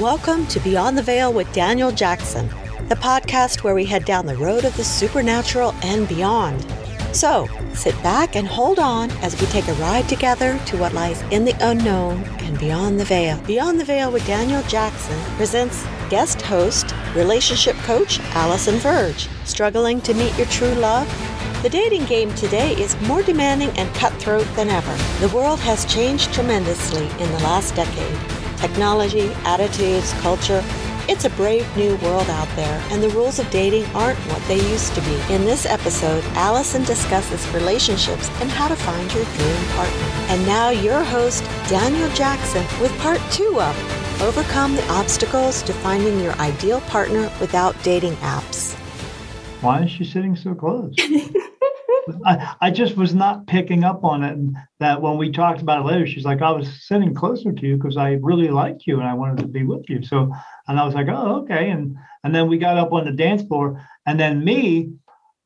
Welcome to Beyond the Veil with Daniel Jackson, the podcast where we head down the road of the supernatural and beyond. So, sit back and hold on as we take a ride together to what lies in the unknown and beyond the veil. Beyond the Veil with Daniel Jackson presents guest host, relationship coach Alison Verge. Struggling to meet your true love? The dating game today is more demanding and cutthroat than ever. The world has changed tremendously in the last decade. Technology, attitudes, culture, it's a brave new world out there, and the rules of dating aren't what they used to be. In this episode, Alison discusses relationships and how to find your dream partner. And now, your host, Daniel Jackson, with part two of Overcome the Obstacles to Finding Your Ideal Partner Without Dating Apps. Why is she sitting so close? I, I just was not picking up on it. And that when we talked about it later, she's like, I was sitting closer to you because I really liked you and I wanted to be with you. So, and I was like, oh, okay. And and then we got up on the dance floor, and then me,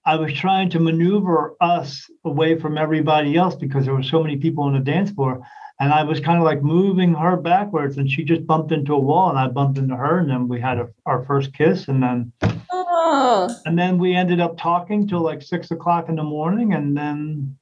I was trying to maneuver us away from everybody else because there were so many people on the dance floor. And I was kind of like moving her backwards, and she just bumped into a wall, and I bumped into her, and then we had a, our first kiss, and then Oh, and then we ended up talking till like six o'clock in the morning, and then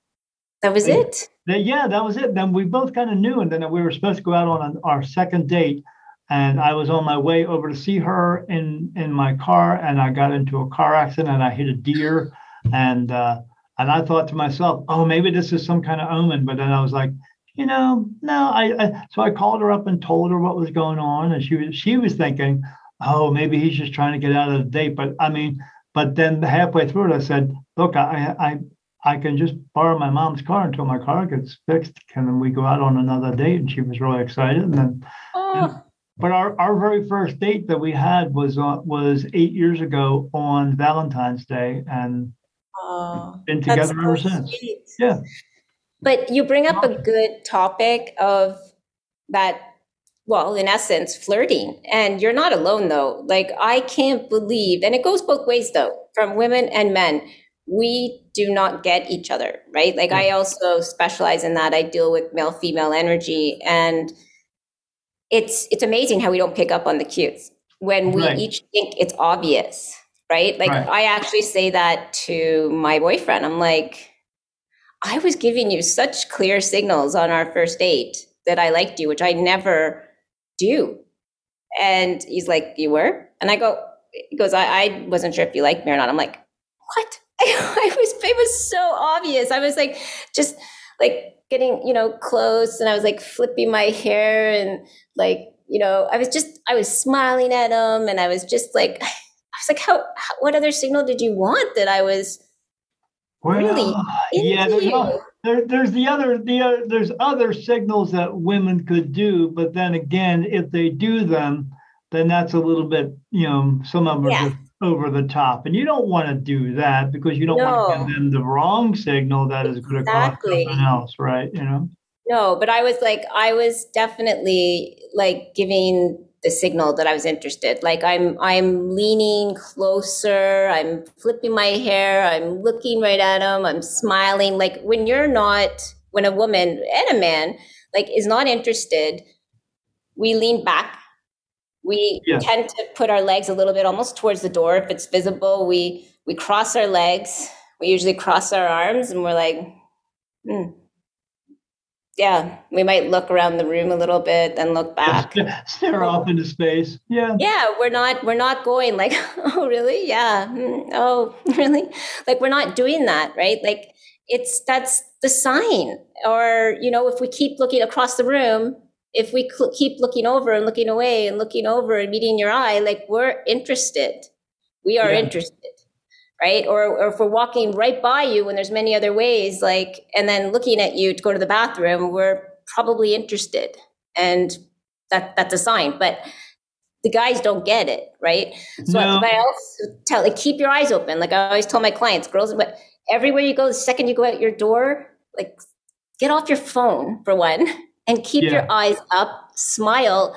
that was it. then, yeah, that was it. Then we both kind of knew, and then we were supposed to go out on an, our second date, and I was on my way over to see her in in my car, and I got into a car accident, and I hit a deer, and uh, and I thought to myself, oh, maybe this is some kind of omen, but then I was like. You know, no, I, I so I called her up and told her what was going on, and she was she was thinking, oh, maybe he's just trying to get out of the date. But I mean, but then halfway through it, I said, look, I, I, I can just borrow my mom's car until my car gets fixed. Can we go out on another date? And she was really excited. And then, Oh, but our, our very first date that we had was uh, was eight years ago on Valentine's Day, and oh, been together ever so since. sweet. Yeah. But you bring up a good topic of that. Well, in essence, flirting. And you're not alone, though. Like, I can't believe, and it goes both ways, though, from women and men. We do not get each other, right? Like, I also specialize in that. I deal with male female energy. And it's it's amazing how we don't pick up on the cues when we Right. each think it's obvious, right? Like, Right. I actually say that to my boyfriend. I'm like, I was giving you such clear signals on our first date that I liked you, which I never do. And he's like, You were? And I go, He goes, I, I wasn't sure if you liked me or not. I'm like, What? I was, it was so obvious. I was like, just like getting, you know, close and I was like flipping my hair and like, you know, I was just, I was smiling at him and I was just like, I was like, how, how what other signal did you want that I was Well, Really? yeah, there's, you? No- there, there's the other the other, there's other signals that women could do, but then again, if they do them, then that's a little bit, you know, some of them are Yeah. just over the top, and you don't want to do that because you don't want to No. give them the wrong signal that is going to cause something else, right? You know, No, but I was like, I was definitely like giving the signal that I was interested. Like I'm, I'm leaning closer. I'm flipping my hair. I'm looking right at him. I'm smiling. Like when you're not, when a woman and a man like is not interested, we lean back. We Yeah. tend to put our legs a little bit almost towards the door if it's visible. We we cross our legs. We usually cross our arms, and we're like, hmm yeah, we might look around the room a little bit, then look back. Stare off into space. Yeah, Yeah, we're not we're not going like, oh really? Yeah. Hmm, Oh, really? Like we're not doing that, right? Like it's that's the sign. Or, you know, if we keep looking across the room, if we cl- keep looking over and looking away and looking over and meeting your eye, like we're interested. We are Yeah. interested. Right? Or, or if we're walking right by you when there's many other ways, like, and then looking at you to go to the bathroom, we're probably interested. And that that's a sign. But the guys don't get it, right? So No. I also tell like keep your eyes open. Like I always tell my clients, girls, but everywhere you go, the second you go out your door, like get off your phone for one and keep Yeah. your eyes up, smile.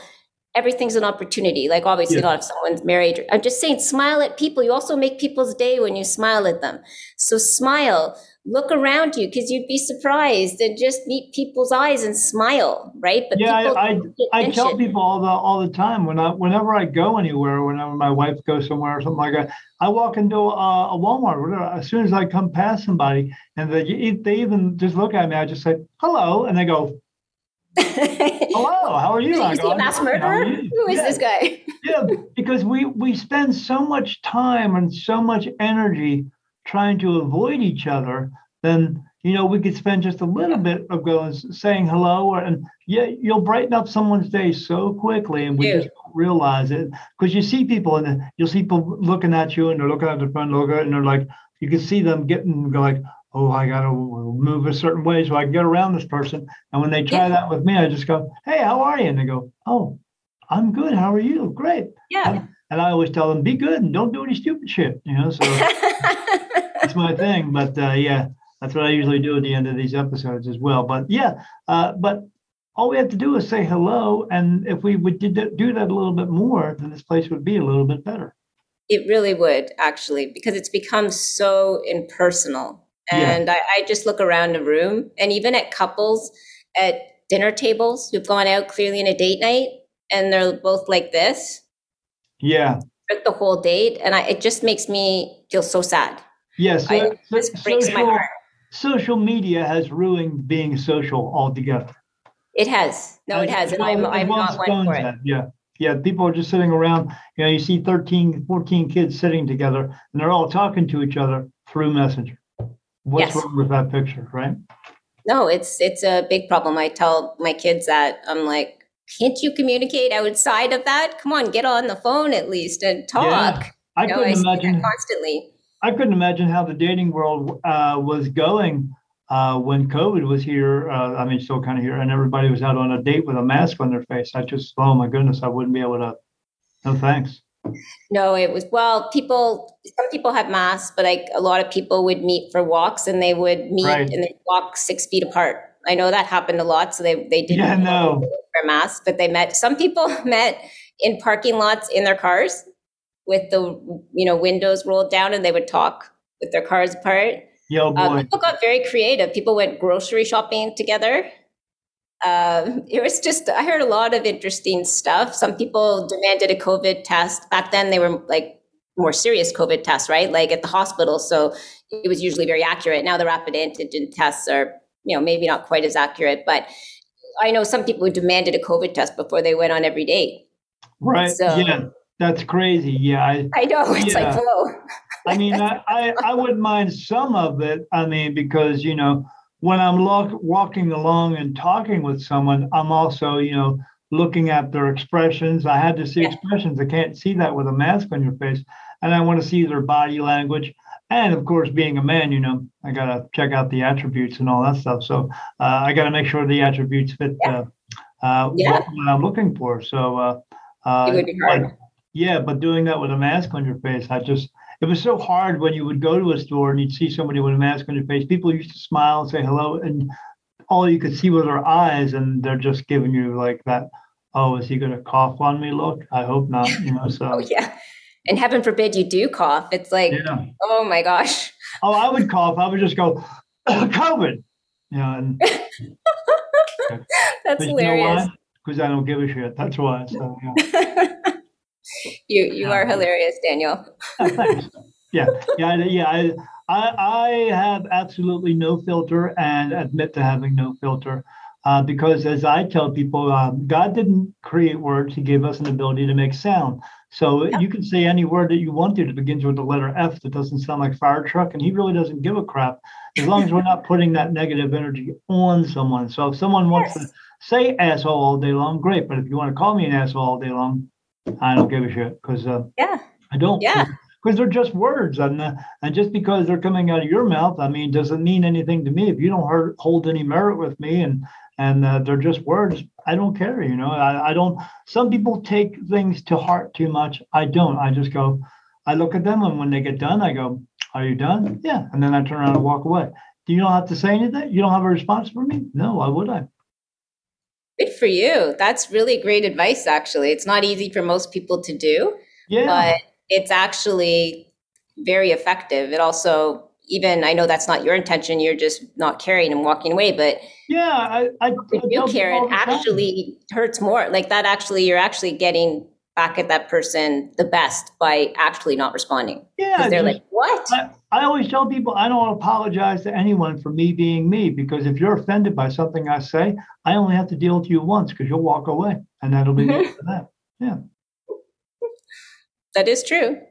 Everything's an opportunity. Like obviously Yeah. not if someone's married. I'm just saying smile at people. You also make people's day when you smile at them. So smile, look around you because you'd be surprised and just meet people's eyes and smile, right? But yeah, I, I, I tell people all the all the time when I whenever I go anywhere, whenever my wife goes somewhere or something like that, I walk into a, a Walmart. Whatever, as soon as I come past somebody and they they even just look at me, I just say hello, and they go. Hello, how are you? You see a mass murderer? Who is yeah. this guy? yeah, because we we spend so much time and so much energy trying to avoid each other, then you know we could spend just a little bit of going saying hello, or, and yeah, you'll brighten up someone's day so quickly, and we yeah. just don't realize it because you see people and uh, you'll see people looking at you, and they're looking at the front logo and they're like, you can see them getting like, oh, I got to move a certain way so I can get around this person. And when they try yeah. that with me, I just go, hey, how are you? And they go, oh, I'm good. How are you? Great. Yeah. And I always tell them, be good and don't do any stupid shit, you know. So that's my thing. But uh, yeah, that's what I usually do at the end of these episodes as well. But yeah, uh, but all we have to do is say hello, and if we would that, do that a little bit more, then this place would be a little bit better. It really would actually, because it's become so impersonal. And yeah. I, I just look around the room, and even at couples at dinner tables who've gone out clearly in a date night, and they're both like this. Yeah. The whole date, and I, it just makes me feel so sad. Yes, yeah, so, this breaks social, my heart. Social media has ruined being social altogether. It has. No, it has, and I'm I'm not one for it. Yeah. Yeah, people are just sitting around. You know, you see 13, 14 kids sitting together, and they're all talking to each other through Messenger. What's yes. wrong with that picture, right? No, it's it's a big problem. I tell my kids that I'm like, can't you communicate outside of that? Come on, get on the phone at least and talk. Yeah, I you couldn't imagine constantly. I couldn't imagine how the dating world uh, was going uh, when COVID was here. Uh, I mean, still kind of here, and everybody was out on a date with a mask on their face. I just, oh my goodness, I wouldn't be able to. No thanks. No, it was well. People, some people had masks, but like a lot of people would meet for walks, and they would meet right. and they walk six feet apart. I know that happened a lot, so they they didn't yeah, no. wear masks, but they met. Some people met in parking lots in their cars with the you know windows rolled down, and they would talk with their cars apart. Yo, uh, boy. People got very creative. People went grocery shopping together. Um, it was just I heard a lot of interesting stuff. Some people demanded a COVID test. Back then, they were like more serious COVID tests, right? Like at the hospital. So it was usually very accurate. Now the rapid antigen tests are you know, maybe not quite as accurate, but I know some people who demanded a COVID test before they went on every date. Right. So, yeah, that's crazy. Yeah, I, I know. It's yeah. like, whoa. I mean, I, I, I wouldn't mind some of it. I mean, because, you know, when I'm lo- walking along and talking with someone, I'm also, you know, looking at their expressions. I had to see yeah. expressions. I can't see that with a mask on your face. And I want to see their body language and of course being a man you know i gotta check out the attributes and all that stuff so uh, i gotta make sure the attributes fit uh, uh, yeah. what, i'm looking for so uh, uh, it would be hard. Yeah but doing that with a mask on your face i just it was so hard when you would go to a store and you'd see somebody with a mask on your face people used to smile and say hello and all you could see was their eyes and they're just giving you like that oh is he going to cough on me look i hope not you know so oh yeah and heaven forbid you do cough. It's like, yeah. oh my gosh. Oh, I would cough. I would just go, COVID. Yeah. And, That's hilarious. Because I don't give a shit. That's why. So, yeah. you you are hilarious, Daniel. thanks. Yeah, yeah, yeah. I, I I have absolutely no filter and admit to having no filter. Uh, because as I tell people, um, God didn't create words; He gave us an ability to make sound. So you can say any word that you want to that begins with the letter F that doesn't sound like fire truck, and he really doesn't give a crap as long as we're not putting that negative energy on someone. So if someone wants yes. to say asshole all day long, great. But if you want to call me an asshole all day long, I don't give a shit because uh, yeah, I don't. Yeah. Because they're just words, and uh, and just because they're coming out of your mouth, I mean, doesn't mean anything to me. If you don't hurt, hold any merit with me, and and uh, they're just words. I don't care, you know. I, I don't. Some people take things to heart too much. I don't. I just go. I look at them, and when they get done, I go, "Are you done?" Yeah, and then I turn around and walk away. Do you don't have to say anything? You don't have a response for me? No, why would I? Good for you. That's really great advice. Actually, it's not easy for most people to do. Yeah. But it's actually very effective. It also even I know that's not your intention. You're just not caring and walking away. But yeah, I, I, if you care, it actually hurts more. Like that, actually, you're actually getting back at that person the best by actually not responding. Yeah, they're just, like, "What?" I, I, always tell people I don't apologize to anyone for me being me because if you're offended by something I say, I only have to deal with you once because you'll walk away, and that'll be mm-hmm. that. Yeah, that is true.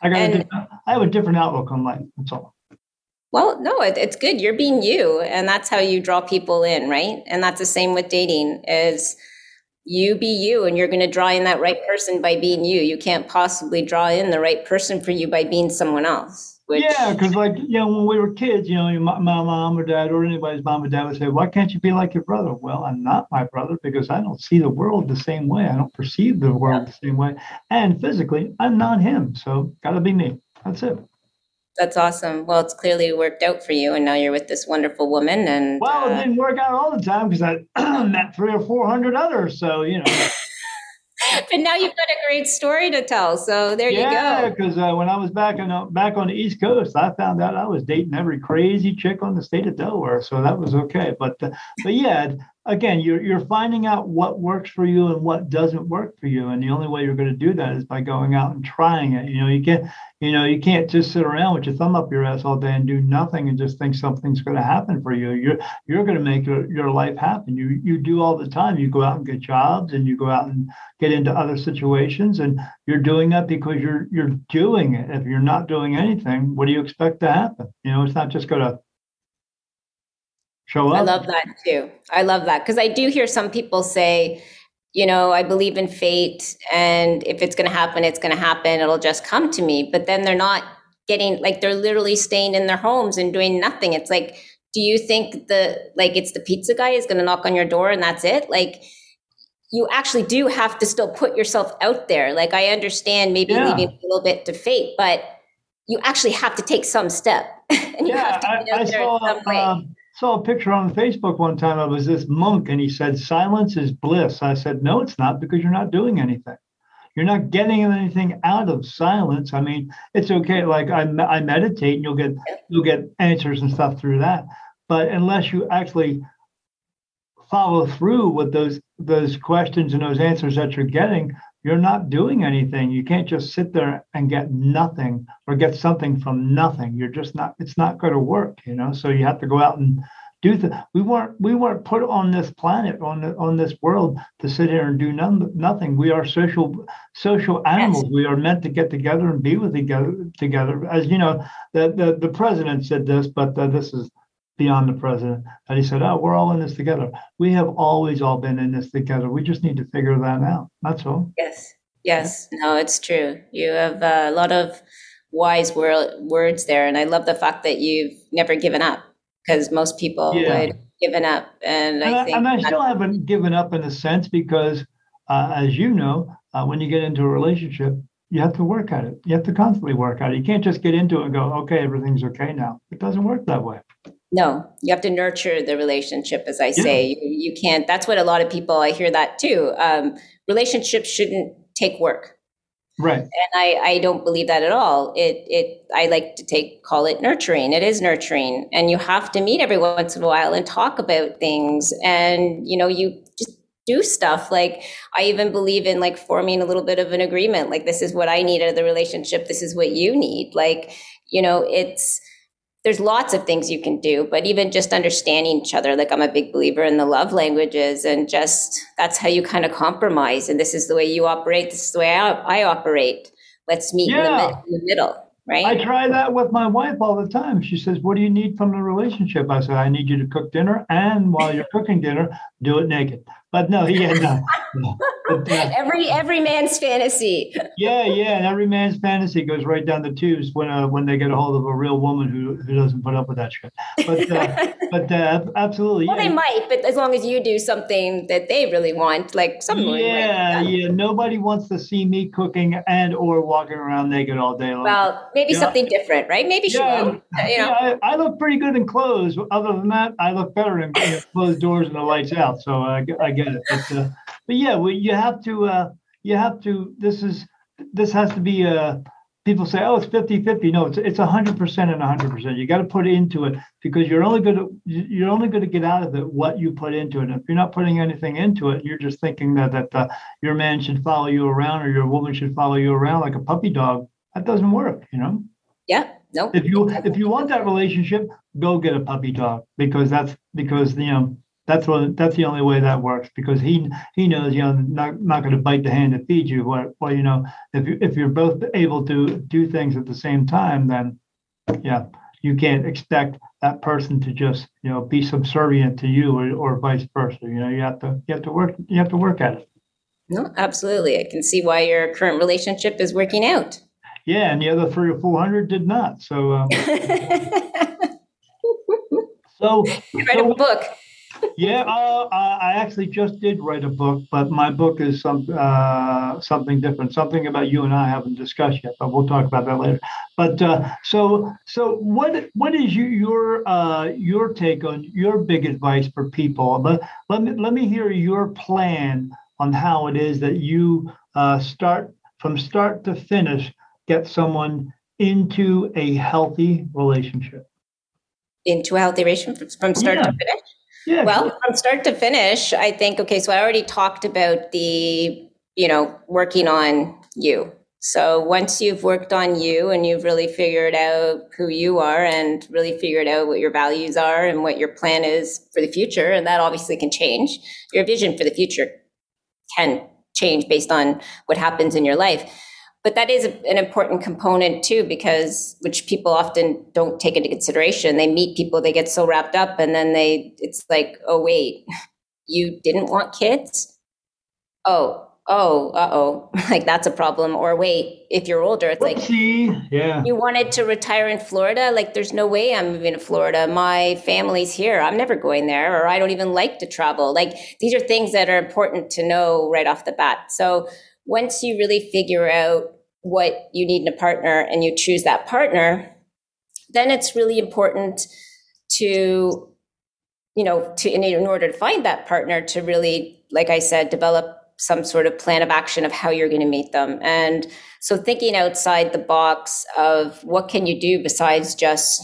I got and, I have a different outlook on life. That's all. Well, no, it, it's good. You're being you, and that's how you draw people in, right? And that's the same with dating. Is you be you, and you're going to draw in that right person by being you. You can't possibly draw in the right person for you by being someone else. Which, yeah, because like you know, when we were kids, you know, my, my mom or dad or anybody's mom or dad would say, "Why can't you be like your brother?" Well, I'm not my brother because I don't see the world the same way. I don't perceive the world yeah. the same way, and physically, I'm not him. So, got to be me. That's it. That's awesome. Well, it's clearly worked out for you, and now you're with this wonderful woman. And well, it uh, didn't work out all the time because I met three or four hundred others. So you know. but now you've got a great story to tell. So there yeah, you go. Yeah, because uh, when I was back on uh, back on the East Coast, I found out I was dating every crazy chick on the state of Delaware, so that was okay. But uh, but yeah, again, you're you're finding out what works for you and what doesn't work for you, and the only way you're going to do that is by going out and trying it. You know, you can't you know you can't just sit around with your thumb up your ass all day and do nothing and just think something's going to happen for you. You're you're going to make your, your life happen. You you do all the time. You go out and get jobs, and you go out and get into other situations, and you're doing that because you're you're doing it. If you're not doing anything, what do you expect to happen? You know, it's not just going to show up. I love that too. I love that because I do hear some people say, you know, I believe in fate, and if it's going to happen, it's going to happen. It'll just come to me. But then they're not getting like they're literally staying in their homes and doing nothing. It's like, do you think the like it's the pizza guy is going to knock on your door and that's it? Like you actually do have to still put yourself out there. Like I understand maybe yeah. leaving a little bit to fate, but you actually have to take some step and you yeah, have to get out I, there saw, some way. Um, saw a picture on Facebook one time of was this monk and he said silence is bliss. I said no it's not because you're not doing anything. You're not getting anything out of silence. I mean, it's okay like I I meditate and you'll get you'll get answers and stuff through that. But unless you actually follow through with those those questions and those answers that you're getting, you're not doing anything. You can't just sit there and get nothing or get something from nothing. You're just not. It's not going to work, you know. So you have to go out and do the. We weren't. We weren't put on this planet on the, on this world to sit here and do none, nothing. We are social social animals. Yes. We are meant to get together and be with together together. As you know, the the, the president said this, but uh, this is beyond the president that he said, Oh, we're all in this together. We have always all been in this together. We just need to figure that out. That's all. Yes. Yes. No, it's true. You have a lot of wise wor- words there. And I love the fact that you've never given up because most people yeah. would given up. And, and I, think. And I still haven't given up in a sense because, uh, as you know, uh, when you get into a relationship, you have to work at it. You have to constantly work at it. You can't just get into it and go, okay, everything's okay now. It doesn't work that way. No, you have to nurture the relationship, as I say. You, you, can't. That's what a lot of people. I hear that too. Um, relationships shouldn't take work, right? And I, I don't believe that at all. It, it. I like to take call it nurturing. It is nurturing, and you have to meet every once in a while and talk about things. And you know, you just do stuff. Like I even believe in like forming a little bit of an agreement. Like this is what I need out of the relationship. This is what you need. Like you know, it's there's lots of things you can do, but even just understanding each other, like I'm a big believer in the love languages and just that's how you kind of compromise. And this is the way you operate. This is the way I, I operate. Let's meet yeah. in, the, in the middle. Right. I try that with my wife all the time. She says, What do you need from the relationship? I said, I need you to cook dinner. And while you're cooking dinner, do it naked. But no, yeah, no. no. But, uh, every every man's fantasy. yeah, yeah, and every man's fantasy goes right down the tubes when uh, when they get a hold of a real woman who, who doesn't put up with that shit. But uh, but uh, absolutely. Well, yeah. they might, but as long as you do something that they really want, like some. Yeah, yeah. Nobody wants to see me cooking and or walking around naked all day long. Well, maybe something different, right? Maybe she yeah, will. You know. Yeah, I, I, look pretty good in clothes. Other than that, I look better in closed doors and the lights out. So I, I get it. But, uh, but yeah, well, you have to. Uh, you have to. This is. This has to be a people say, oh, it's 50 50. No, it's, it's 100% and 100%. You got to put into it because you're only going to you're only going to get out of it what you put into it. If you're not putting anything into it, you're just thinking that that uh, your man should follow you around or your woman should follow you around like a puppy dog. That doesn't work, you know. Yeah. No. If you if you want that relationship, go get a puppy dog because that's because you know that's what that's the only way that works because he he knows you know not not going to bite the hand that feeds you. Well, well, you know if you if you're both able to do things at the same time, then yeah, you can't expect that person to just you know be subservient to you or, or vice versa. You know you have to you have to work you have to work at it. No, absolutely. I can see why your current relationship is working out. Yeah, and the other three or four hundred did not. So. Um, so, write so, a book yeah, uh, I actually just did write a book, but my book is some uh, something different, something about you and I haven't discussed yet, but we'll talk about that later. But uh, so so what what is you, your uh, your take on your big advice for people? Let, let me let me hear your plan on how it is that you uh, start from start to finish get someone into a healthy relationship. Into a healthy relationship from start yeah. to finish. Yeah, well, from start to finish, I think, okay, so I already talked about the, you know, working on you. So once you've worked on you and you've really figured out who you are and really figured out what your values are and what your plan is for the future, and that obviously can change, your vision for the future can change based on what happens in your life but that is an important component too because which people often don't take into consideration. They meet people they get so wrapped up and then they it's like oh wait you didn't want kids? Oh oh uh-oh. Like that's a problem. Or wait if you're older it's Whoopsie. like yeah. you wanted to retire in florida? Like there's no way i'm moving to florida. My family's here. I'm never going there or i don't even like to travel. Like these are things that are important to know right off the bat. So once you really figure out what you need in a partner and you choose that partner, then it's really important to, you know, to in, in order to find that partner to really, like I said, develop some sort of plan of action of how you're going to meet them. And so thinking outside the box of what can you do besides just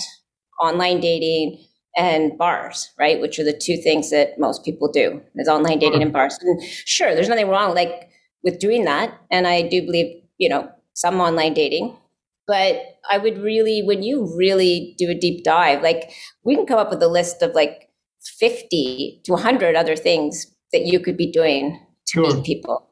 online dating and bars, right? Which are the two things that most people do is online dating and bars. And sure, there's nothing wrong like with doing that. And I do believe, you know, some online dating. But I would really, when you really do a deep dive, like we can come up with a list of like 50 to 100 other things that you could be doing to sure. meet people.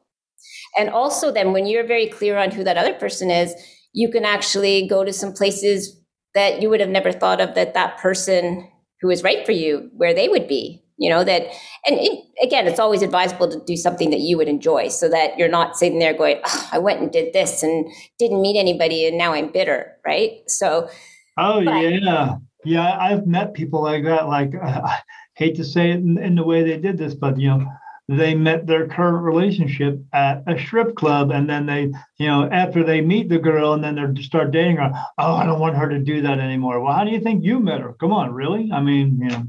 And also, then when you're very clear on who that other person is, you can actually go to some places that you would have never thought of that that person who is right for you, where they would be you know that and it, again it's always advisable to do something that you would enjoy so that you're not sitting there going oh, i went and did this and didn't meet anybody and now i'm bitter right? So oh but, yeah. Yeah i've met people like that like i hate to say it in, in the way they did this but you know they met their current relationship at a strip club and then they you know after they meet the girl and then they start dating her oh i don't want her to do that anymore. Well how do you think you met her? Come on really? I mean you know.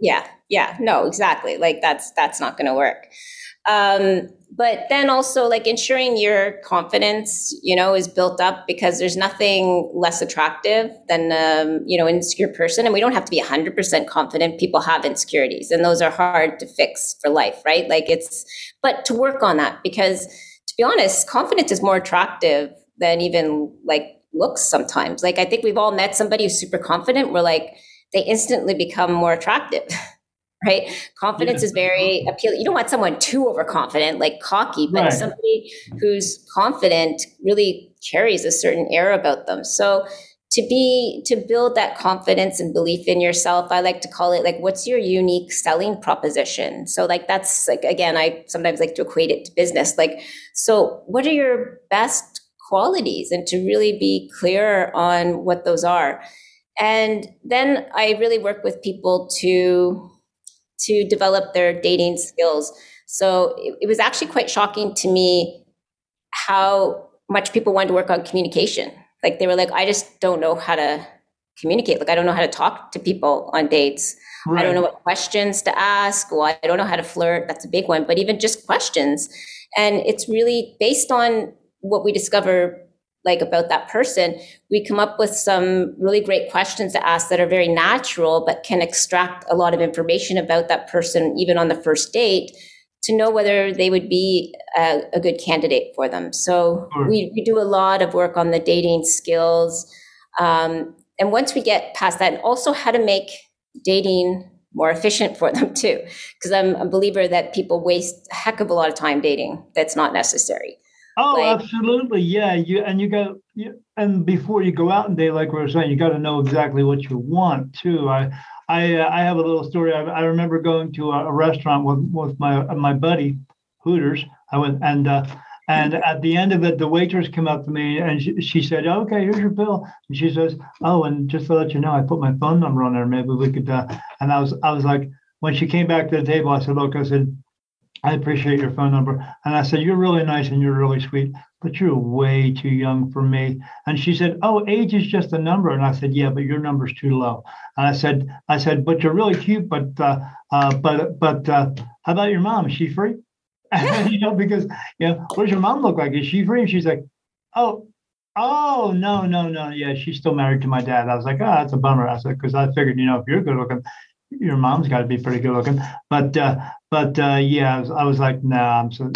Yeah yeah no exactly. Like that's that's not going to work. Um, but then also like ensuring your confidence you know is built up because there's nothing less attractive than um, you know insecure person and we don't have to be 100% confident people have insecurities and those are hard to fix for life right? Like it's but to work on that because to be honest confidence is more attractive than even like looks sometimes. Like i think we've all met somebody who's super confident we're like they instantly become more attractive. right? Confidence yeah. is very appealing. You don't want someone too overconfident, like cocky, but right. somebody who's confident really carries a certain air about them. So to be to build that confidence and belief in yourself i like to call it like what's your unique selling proposition so like that's like again i sometimes like to equate it to business like so what are your best qualities and to really be clear on what those are and then I really work with people to to develop their dating skills. So it, it was actually quite shocking to me how much people wanted to work on communication. Like they were like, I just don't know how to communicate. Like I don't know how to talk to people on dates. Right. I don't know what questions to ask. Well, I don't know how to flirt. That's a big one. But even just questions. And it's really based on what we discover like about that person, we come up with some really great questions to ask that are very natural, but can extract a lot of information about that person, even on the first date, to know whether they would be a, a good candidate for them. So sure. we, we do a lot of work on the dating skills. Um, and once we get past that, and also how to make dating more efficient for them too. Because I'm a believer that people waste a heck of a lot of time dating that's not necessary. Oh, like, absolutely, yeah. You and you got you, and before you go out and date, like we were saying, you got to know exactly what you want too. I I uh, I have a little story. I, I remember going to a, a, restaurant with with my my buddy Hooters. I went and. Uh, and at the end of it, the waitress came up to me and she, she said, "Okay, here's your bill." And she says, "Oh, and just to let you know, I put my phone number on there. Maybe we could." Uh, and I was, I was like, when she came back to the table, I said, "Look," I said, "I appreciate your phone number." And I said, "You're really nice and you're really sweet, but you're way too young for me." And she said, "Oh, age is just a number." And I said, "Yeah, but your number's too low." And I said, "I said, but you're really cute, but uh, uh, but but uh, how about your mom? Is she free?" you know, because you know, what does your mom look like? Is she free? And she's like, oh, oh, no, no, no. Yeah, she's still married to my dad. I was like, oh, that's a bummer. I said, because I figured, you know, if you're good looking, your mom's got to be pretty good looking. But uh, but uh, yeah, I was, I was like, nah, I'm so,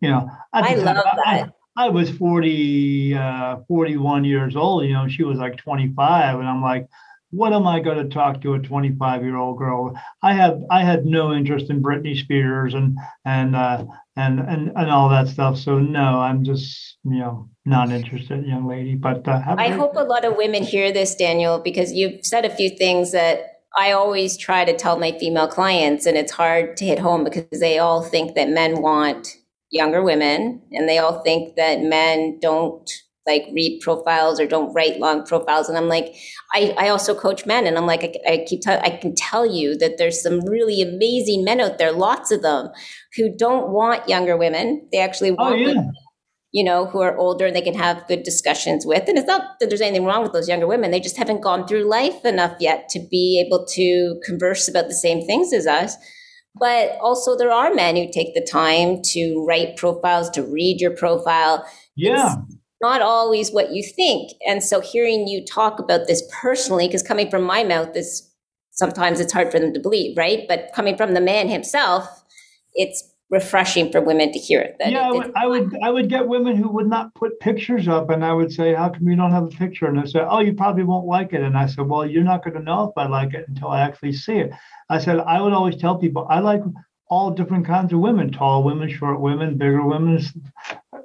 you know, I, I love that. I, I was 40, uh, 41 years old, you know, she was like 25. And I'm like, what am I going to talk to a 25 year old girl? I have I had no interest in Britney Spears and and uh, and and and all that stuff. So no, I'm just you know not interested, young lady. But uh, I hope a lot of women hear this, Daniel, because you've said a few things that I always try to tell my female clients, and it's hard to hit home because they all think that men want younger women, and they all think that men don't like read profiles or don't write long profiles. And I'm like, I, I also coach men, and I'm like, I, I keep, t- I can tell you that there's some really amazing men out there, lots of them, who don't want younger women. They actually oh, want, oh, yeah. women, you know, who are older and they can have good discussions with. And it's not that there's anything wrong with those younger women; they just haven't gone through life enough yet to be able to converse about the same things as us. But also, there are men who take the time to write profiles, to read your profile. Yeah. It's, not always what you think. And so hearing you talk about this personally, because coming from my mouth is sometimes it's hard for them to believe, right? But coming from the man himself, it's refreshing for women to hear it. yeah, I would, I would, I would get women who would not put pictures up, and I would say, "How come you don't have a picture?" And they say, "Oh, you probably won't like it." And I said, "Well, you're not going to know if I like it until I actually see it." I said, "I would always tell people I like all different kinds of women: tall women, short women, bigger women,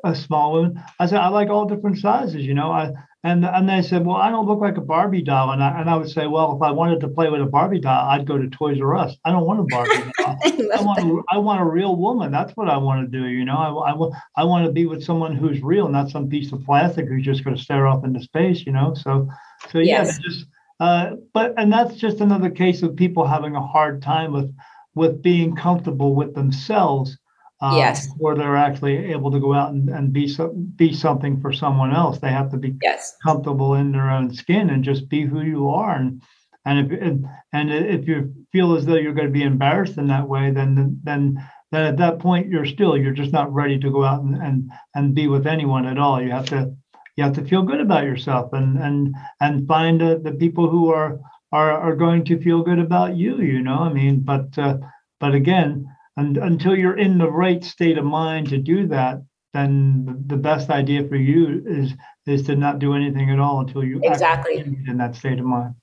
uh, small women. I said, I like all different sizes, you know. I and and they said, Well, I don't look like a Barbie doll. And I and I would say, Well, if I wanted to play with a Barbie doll, I'd go to Toys R Us. I don't want a Barbie doll. I, I want a, I want a real woman. That's what I want to do, you know. I, I, I want to be with someone who's real, not some piece of plastic who's just going to stare off into space, you know. So so yeah, yes. just uh, but and that's just another case of people having a hard time with with being comfortable with themselves um, yes. before they're actually able to go out and, and be so, be something for someone else. They have to be yes. comfortable in their own skin and just be who you are. And and if and, and if you feel as though you're going to be embarrassed in that way, then then then at that point you're still you're just not ready to go out and and, and be with anyone at all. You have to you have to feel good about yourself and and and find uh, the people who are are are going to feel good about you. You know, I mean, but uh, but again and until you're in the right state of mind to do that then the best idea for you is is to not do anything at all until you exactly. in that state of mind.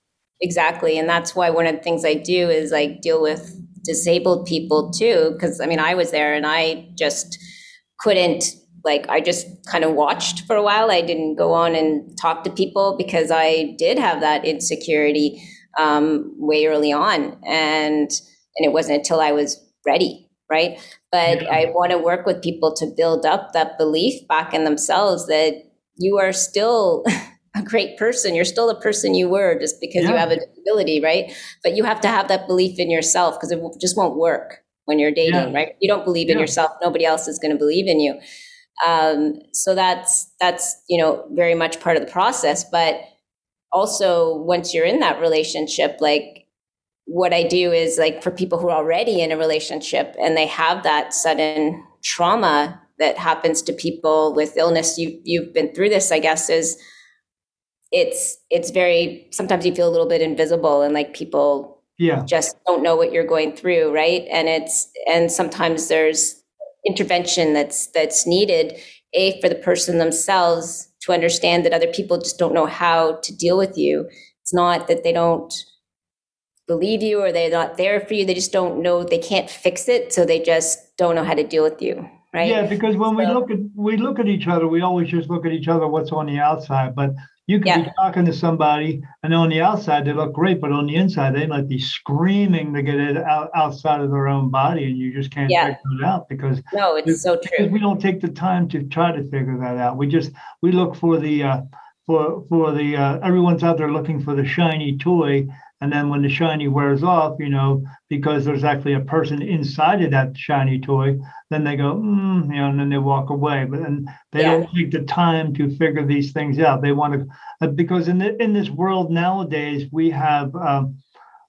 Exactly and that's why one of the things i do is like deal with disabled people too because i mean i was there and i just couldn't like i just kind of watched for a while. I didn't go on and talk to people because i did have that insecurity um, way early on and and it wasn't until i was ready, right? But yeah. I want to work with people to build up that belief back in themselves that you are still a great person. You're still the person you were just because yeah. you have a disability, right? But you have to have that belief in yourself because it just won't work when you're dating, yeah. right? You don't believe in yourself, nobody else is going to believe in you. Um, so that's that's you know very much part of the process. But also once you're in that relationship, like what I do is like for people who are already in a relationship and they have that sudden trauma that happens to people with illness. You you've been through this, I guess, is it's it's very sometimes you feel a little bit invisible and like people yeah just don't know what you're going through, right? And it's and sometimes there's intervention that's that's needed a for the person themselves to understand that other people just don't know how to deal with you. It's not that they don't believe you or they're not there for you. They just don't know, they can't fix it. So they just don't know how to deal with you. Right. Yeah, because when so, we look at we look at each other, we always just look at each other what's on the outside. But you can yeah. be talking to somebody, and on the outside they look great, but on the inside they might be screaming to get it out, outside of their own body, and you just can't yeah. figure it out because no, it's so true. because We don't take the time to try to figure that out. We just we look for the uh, for for the uh, everyone's out there looking for the shiny toy, and then when the shiny wears off, you know, because there's actually a person inside of that shiny toy, then they go, mm, you know, and then they walk away. But then they yeah. don't take the time to figure these things out. They want to, uh, because in the, in this world nowadays, we have um,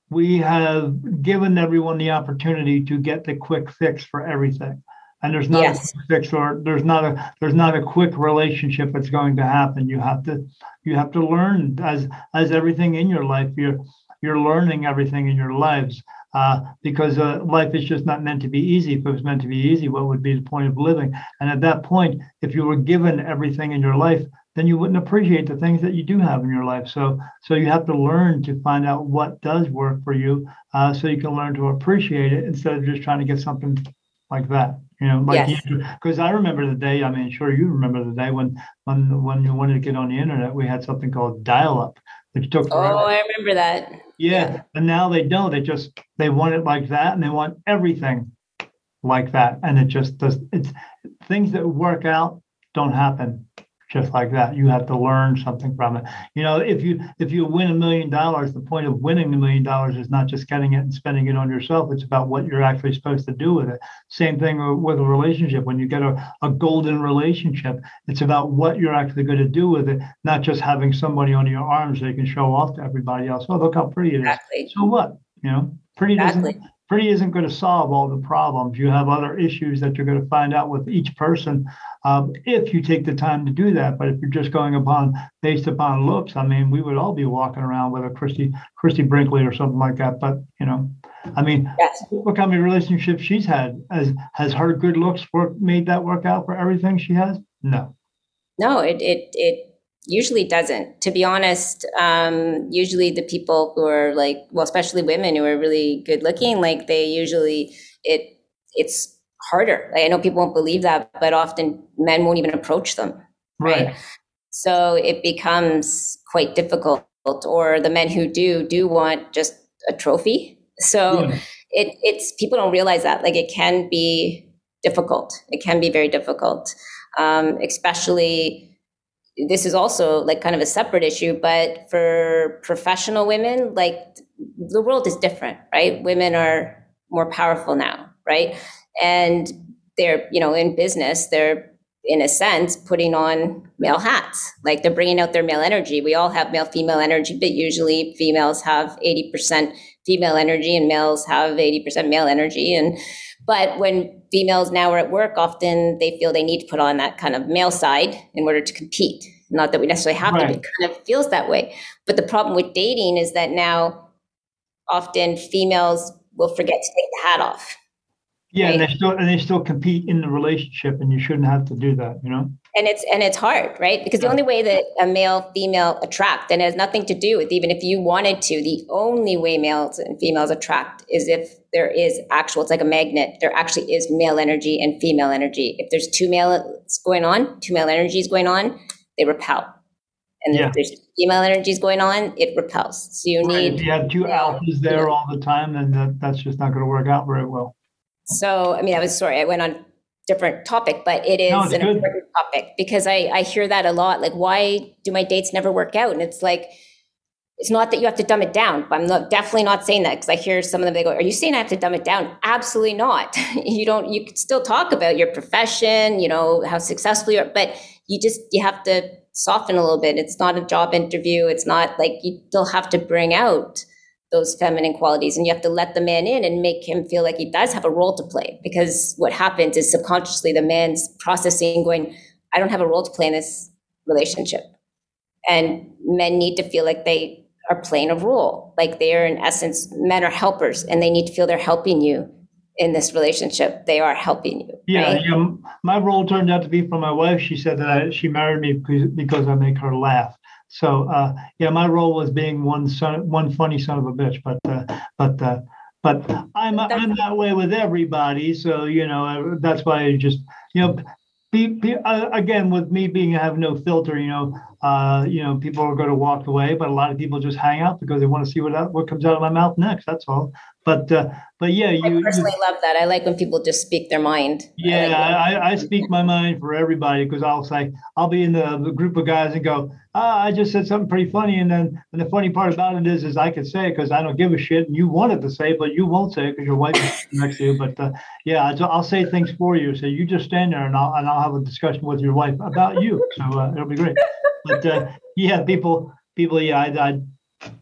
we have given everyone the opportunity to get the quick fix for everything. And there's not yes. a fix or there's not a there's not a quick relationship that's going to happen. You have to you have to learn as as everything in your life. You're you're learning everything in your lives uh, because uh, life is just not meant to be easy. If it was meant to be easy, what would be the point of living? And at that point, if you were given everything in your life, then you wouldn't appreciate the things that you do have in your life. So, so you have to learn to find out what does work for you, uh, so you can learn to appreciate it instead of just trying to get something like that. You know, like because yes. I remember the day. I mean, sure you remember the day when when when you wanted to get on the internet, we had something called dial-up, took. Oh, forever. Oh, I remember that. Yeah. And now they don't. They just they want it like that and they want everything like that. And it just does it's things that work out don't happen just like that. You have to learn something from it. You know, if you if you win a million dollars, the point of winning the million dollars is not just getting it and spending it on yourself. It's about what you're actually supposed to do with it. Same thing with a relationship. When you get a, a golden relationship, it's about what you're actually going to do with it, not just having somebody on your arms that you can show off to everybody else. Oh, look how pretty it is. Exactly. So what? You know, pretty exactly. doesn't pretty isn't going to solve all the problems. You have other issues that you're going to find out with each person um, if you take the time to do that. But if you're just going upon based upon looks, I mean, we would all be walking around with a Christie Christie Brinkley or something like that. But you know, I mean, yes. look how many relationships she's had. Has has her good looks work made that work out for everything she has? No. No, it it it usually doesn't. To be honest um, usually the people who are like well especially women who are really good looking like they usually it it's harder. Like i know people won't believe that but often men won't even approach them right, right. so it becomes quite difficult or the men who do do want just a trophy. So yeah. it it's people don't realize that like it can be difficult. It can be very difficult um, especially this is also like kind of a separate issue, but for professional women, like the world is different, right? Women are more powerful now, right? And they're, you know, in business, they're in a sense putting on male hats. Like they're bringing out their male energy. We all have male female energy, but usually females have 80% female energy and males have 80% male energy. And but when females now are at work, often they feel they need to put on that kind of male side in order to compete. Not that we necessarily have right. to, but it kind of feels that way. But the problem with dating is that now often females will forget to take the hat off. Yeah, right? and they still and they still compete in the relationship, and you shouldn't have to do that, you know and it's and it's hard right? Because the only way that a male female attract and it has nothing to do with even if you wanted to the only way males and females attract is if there is actual it's like a magnet. There actually is male energy and female energy. If there's two males going on two male energies going on they repel. And yeah. if there's female energies going on it repels. So you right. need if you have two alphas there all the time then that, that's just not going to work out very well. So i mean i was sorry i went on different topic, but it is no, an good. important topic because I, I hear that a lot. Like, why do my dates never work out? And it's like, it's not that you have to dumb it down. I'm not definitely not saying that because I hear some of them they go, "Are you saying I have to dumb it down?" Absolutely not. you don't. You can still talk about your profession, you know, how successful you are, but you just you have to soften a little bit. It's not a job interview. It's not like you still have to bring out those feminine qualities and you have to let the man in and make him feel like he does have a role to play because what happens is subconsciously the man's processing going i don't have a role to play in this relationship and men need to feel like they are playing a role like they are in essence men are helpers and they need to feel they're helping you in this relationship they are helping you Yeah, right? you know, my role turned out to be for my wife. She said that I, she married me because, because I make her laugh. So uh, yeah, my role was being one son, one funny son of a bitch. But uh, but uh, but I'm I'm that way with everybody. So you know that's why I just you know. Be, be, uh, again, with me being have no filter, you know, uh, you know, people are going to walk away, but a lot of people just hang out because they want to see what what comes out of my mouth next. That's all. But uh, but yeah, i you, you personally love that i like when people just speak their mind I yeah, like. I, I speak my mind for everybody because I'll say I'll be in the, the group of guys and go, ah, I just said something pretty funny, and then and the funny part about it is, is I can say it because I don't give a shit, and you wanted to say, it, but you won't say it because your wife is next to you. But uh, yeah, I- I'll say things for you, so you just stand there and I'll and I'll have a discussion with your wife about you. So uh, it'll be great. But uh, yeah, people, people, yeah, I, I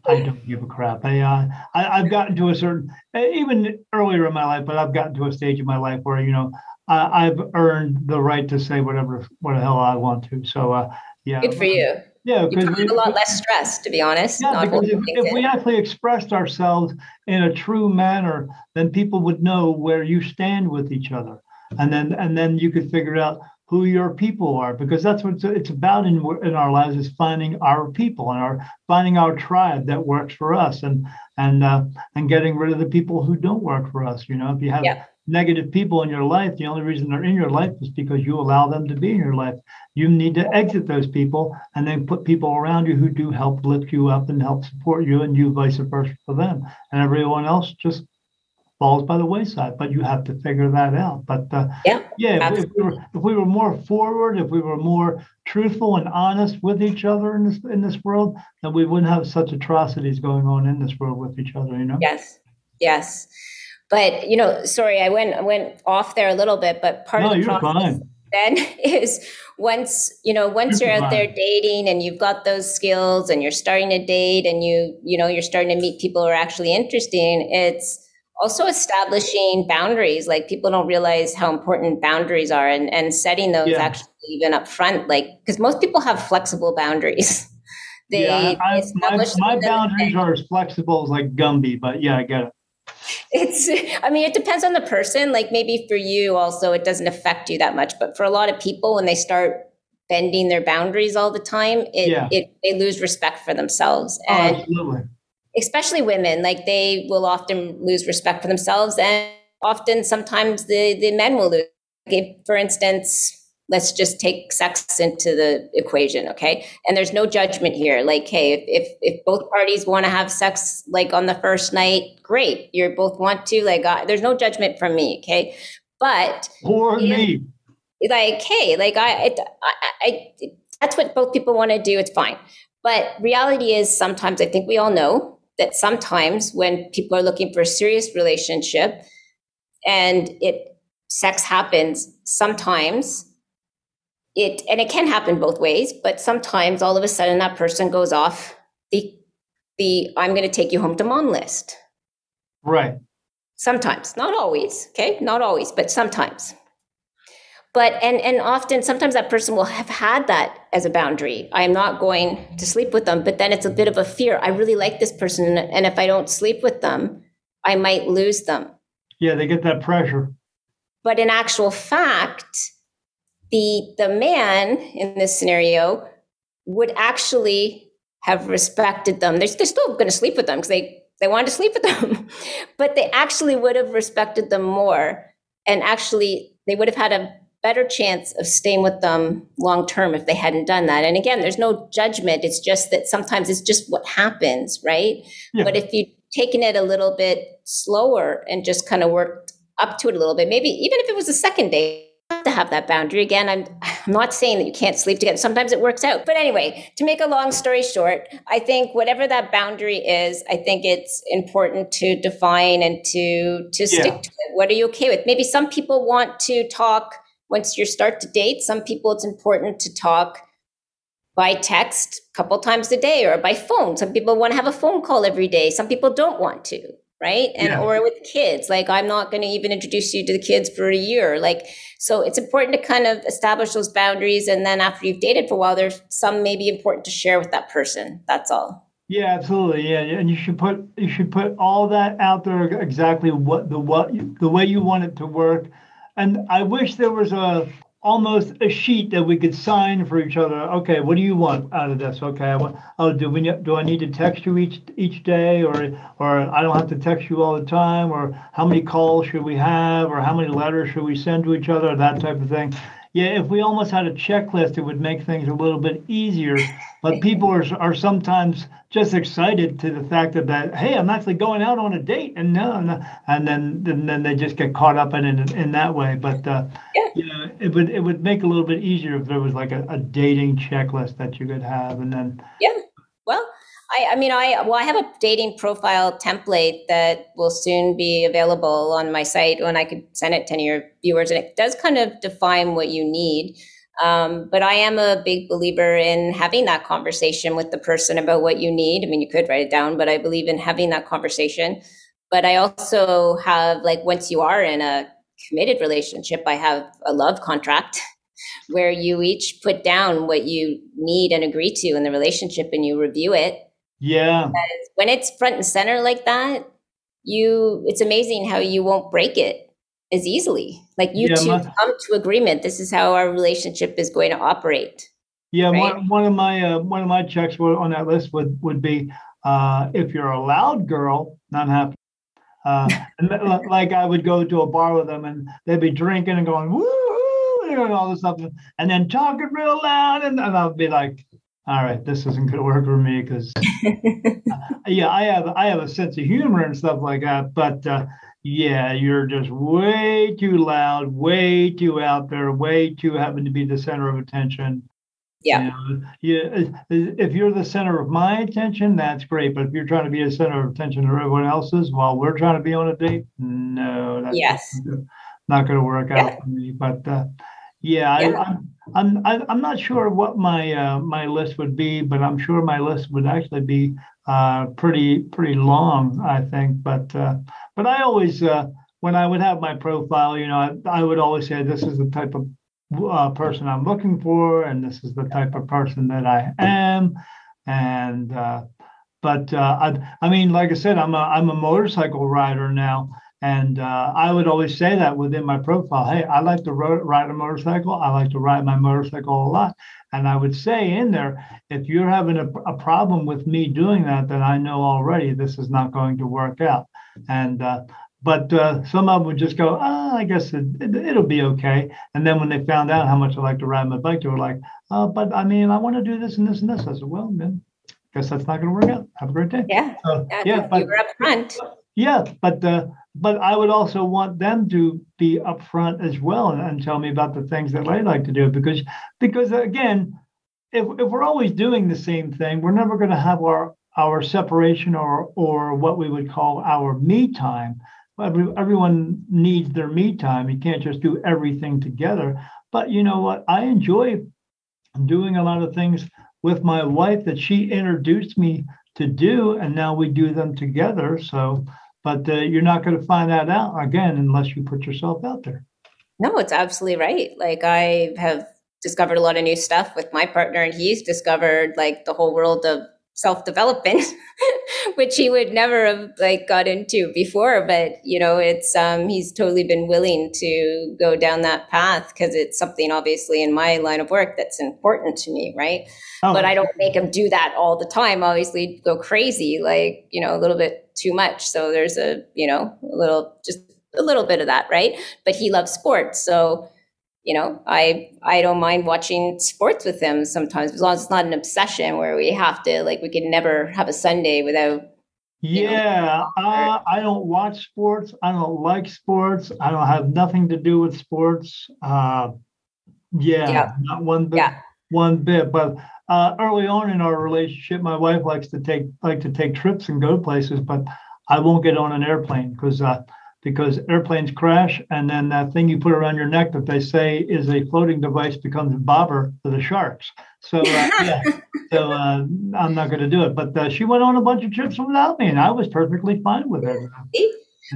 I don't give a crap. I, uh, I I've gotten to a certain, even earlier in my life, but I've gotten to a stage in my life where you know I, I've earned the right to say whatever what the hell I want to. So uh, yeah, good for you Yeah, you because come with a lot less stress to be honest yeah, because if, if we actually expressed ourselves in a true manner, then people would know where you stand with each other, and then and then you could figure out who your people are, because that's what it's, about in in our lives is finding our people and our finding our tribe that works for us, and and uh, and getting rid of the people who don't work for us. You know, if you have Yeah. negative people in your life, the only reason they're in your life is because you allow them to be in your life. You need to exit those people and then put people around you who do help lift you up and help support you, and you vice versa for them. And everyone else just falls by the wayside. But you have to figure that out. But uh, Yeah, yeah, if, we were if we were more forward, if we were more truthful and honest with each other in this in this world, then we wouldn't have such atrocities going on in this world with each other. You know. Yes, yes. But you know, sorry, I went I went off there a little bit. But part No, of the fine. then is once you know once You're you're out there dating and you've got those skills and you're starting to date and you you know you're starting to meet people who are actually interesting. It's also establishing boundaries. Like people don't realize how important boundaries are, and and setting those Yeah. actually even up front. Like because most people have flexible boundaries. They, yeah, I, my, my boundaries are as flexible as like Gumby, but yeah, I get it. It's, I mean, it depends on the person. Like maybe for you also, it doesn't affect you that much. But for a lot of people, when they start bending their boundaries all the time, it, Yeah. it they lose respect for themselves. Oh, And absolutely. Especially women, like they will often lose respect for themselves. And often, sometimes the, the men will lose. Okay, for instance, let's just take sex into the equation, okay? And there's no judgment here. Like, hey, if if, if both parties want to have sex like on the first night, great. You both want to, like, uh, there's no judgment from me, okay? But Yeah. me. like hey like i it, I, I that's what both people want to do it's fine but reality is sometimes i think we all know that sometimes when people are looking for a serious relationship and it sex happens sometimes it and it can happen both ways but sometimes all of a sudden that person goes off the the i'm going to take you home to mom list. Right. sometimes. Not always okay? Not always but sometimes but and and often sometimes that person will have had that as a boundary. I am not going to sleep with them but then it's a bit of a fear. I really like this person and if i don't sleep with them i might lose them. Yeah, they get that pressure. but in actual fact the the man in this scenario would actually have respected them. They're, they're still going to sleep with them because they they wanted to sleep with them. But they actually would have respected them more and actually they would have had a better chance of staying with them long term if they hadn't done that and again there's no judgment it's just that sometimes it's just what happens right Yeah. but if you'd taken it a little bit slower and just kind of worked up to it a little bit, maybe even if it was a second date, you have to have that boundary. Again, I'm, I'm not saying that you can't sleep together. Sometimes it works out. But anyway, to make a long story short, I think whatever that boundary is, I think it's important to define and to to Yeah. stick to it. What are you okay with? Maybe some people want to talk once you start to date. Some people it's important to talk by text a couple times a day or by phone. Some people want to have a phone call every day. Some people don't want to, right? And yeah. or with kids, like I'm not going to even introduce you to the kids for a year. Like so it's important to kind of establish those boundaries and then after you've dated for a while there's some maybe important to share with that person. That's all. Yeah, absolutely. Yeah, and you should put you should put all that out there exactly what the what the way you want it to work. And I wish there was a almost a sheet that we could sign for each other. Okay, what do you want out of this? Okay, I want, oh, do we do I need to text you each each day, or or I don't have to text you all the time, or how many calls should we have, or how many letters should we send to each other, that type of thing yeah, if we almost had a checklist, it would make things a little bit easier. But people are, are sometimes just excited to the fact that, that hey, I'm actually going out on a date, and no, no and then and then they just get caught up in it in that way. But uh, yeah. you know, it would it would make it a little bit easier if there was like a, a dating checklist that you could have, and then yeah, I, I mean, I well, I have a dating profile template that will soon be available on my site, and I could send it to your viewers, and it does kind of define what you need. Um, but I am a big believer in having that conversation with the person about what you need. I mean, you could write it down, but I believe in having that conversation. But I also have like once you are in a committed relationship, I have a love contract where you each put down what you need and agree to in the relationship and you review it yeah. Because when it's front and center like that, you it's amazing how you won't break it as easily. Like you yeah, two my, come to agreement. This is how our relationship is going to operate. Yeah, right? one, one of my uh, one of my checks on that list would would be uh, if you're a loud girl, not happy. Uh, like I would go to a bar with them and they'd be drinking and going woo and all this stuff, and then talking real loud, and, and I'd be like, all right, this isn't going to work for me because, yeah, I have I have a sense of humor and stuff like that. But uh, yeah, you're just way too loud, way too out there, way too having to be the center of attention. Yeah. You know, yeah. If you're the center of my attention, that's great. But if you're trying to be a center of attention to everyone else's while we're trying to be on a date, no, that's yes. not going to work out yeah. for me. But uh, yeah, yeah. I, I'm I'm I, am i am not sure what my uh, my list would be, but I'm sure my list would actually be uh, pretty pretty long. I think, but uh, but I always uh, when I would have my profile, you know, I, I would always say this is the type of uh, person I'm looking for, and this is the type of person that I am, and uh, but I I mean, like I said, I'm a I'm a motorcycle rider now. And uh, I would always say that within my profile. Hey, I like to ro- ride a motorcycle. I like to ride my motorcycle a lot. And I would say in there, if you're having a, a problem with me doing that, then I know already this is not going to work out. And uh, but uh, some of them would just go, oh, I guess it, it, will be okay. And then when they found out how much I like to ride my bike, they were like, oh, but I mean, I want to do this and this and this. I said, well, then guess that's not going to work out. Have a great day. Yeah. So, yeah. But, you were up front. Yeah, but uh, but I would also want them to be upfront as well and, and tell me about the things that they like to do because because again, if if we're always doing the same thing, we're never going to have our our separation or or what we would call our me time. Every, everyone needs their me time. You can't just do everything together. But you know what? I enjoy doing a lot of things with my wife that she introduced me to do, and now we do them together. So but uh, you're not going to find that out again unless you put yourself out there. No, it's absolutely right. Like I have discovered a lot of new stuff with my partner, and he's discovered like the whole world of self development, which he would never have like got into before. But you know, it's um, he's totally been willing to go down that path because it's something obviously in my line of work that's important to me, right? Oh. But I don't make him do that all the time. Obviously, go crazy, like you know, a little bit too much. So there's a you know a little just a little bit of that, right? But he loves sports, so you know, I I don't mind watching sports with him sometimes as long as it's not an obsession where we have to like we could never have a Sunday without. Yeah, know, uh, I don't watch sports. I don't like sports. I don't have nothing to do with sports. Uh, yeah, yeah, not one bit. Yeah. One bit, but uh, early on in our relationship, my wife likes to take like to take trips and go places, but I won't get on an airplane because uh, because airplanes crash and then that thing you put around your neck that they say is a floating device becomes a bobber for the sharks. So uh, yeah, so uh, I'm not going to do it. But uh, she went on a bunch of trips without me, and I was perfectly fine with it.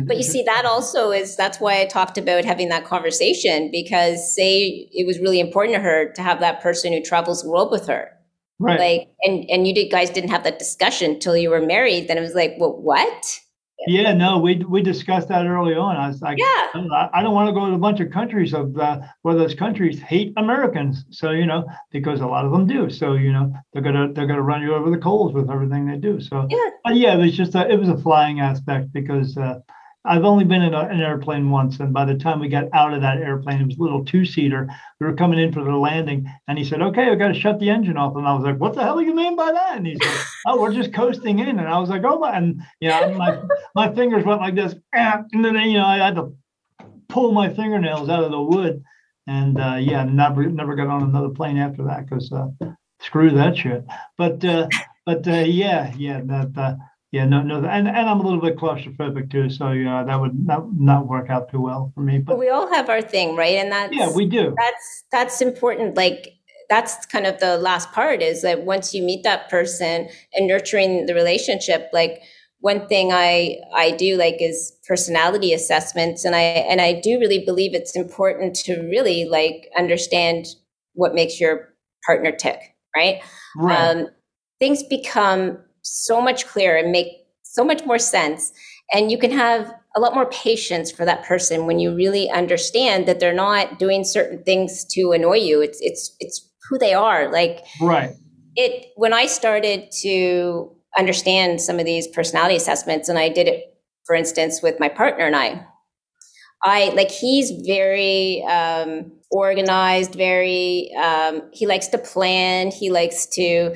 But you see, that also is that's why I talked about having that conversation because say it was really important to her to have that person who travels the world with her. Right. Like and and you did guys didn't have that discussion until you were married, then it was like, well, what? Yeah, no, we we discussed that early on. I was like, Yeah. I, I don't want to go to a bunch of countries of uh, where those countries hate Americans. So you know, because a lot of them do. So you know, they're gonna they're gonna run you over the coals with everything they do. So Yeah. but yeah, it was just a, it was a flying aspect because uh, I've only been in a, an airplane once, and by the time we got out of that airplane, it was a little two seater. We were coming in for the landing, and he said, "Okay, we got to shut the engine off." And I was like, "What the hell do you mean by that?" And he said, "Oh, we're just coasting in." And I was like, "Oh my!" And you know, my my fingers went like this, and then you know, I had to pull my fingernails out of the wood, and uh, yeah, never never got on another plane after that because uh, screw that shit. But uh, but uh, yeah, yeah, that. Uh, yeah, no, no, and and I'm a little bit claustrophobic too, so yeah, that would not not work out too well for me. But But we all have our thing, right? And that's yeah, we do. that's that's important like that's kind of the last part is that once you meet that person and nurturing the relationship like one thing i i do like is personality assessments and i and i do really believe it's important to really like understand what makes your partner tick right Right. um, things become so much clearer and make so much more sense. And you can have a lot more patience for that person when you really understand that they're not doing certain things to annoy you. It's it's it's who they are. Like right. it when i started to understand some of these personality assessments and i did it for instance with my partner and i i like he's very um organized very um he likes to plan. He likes to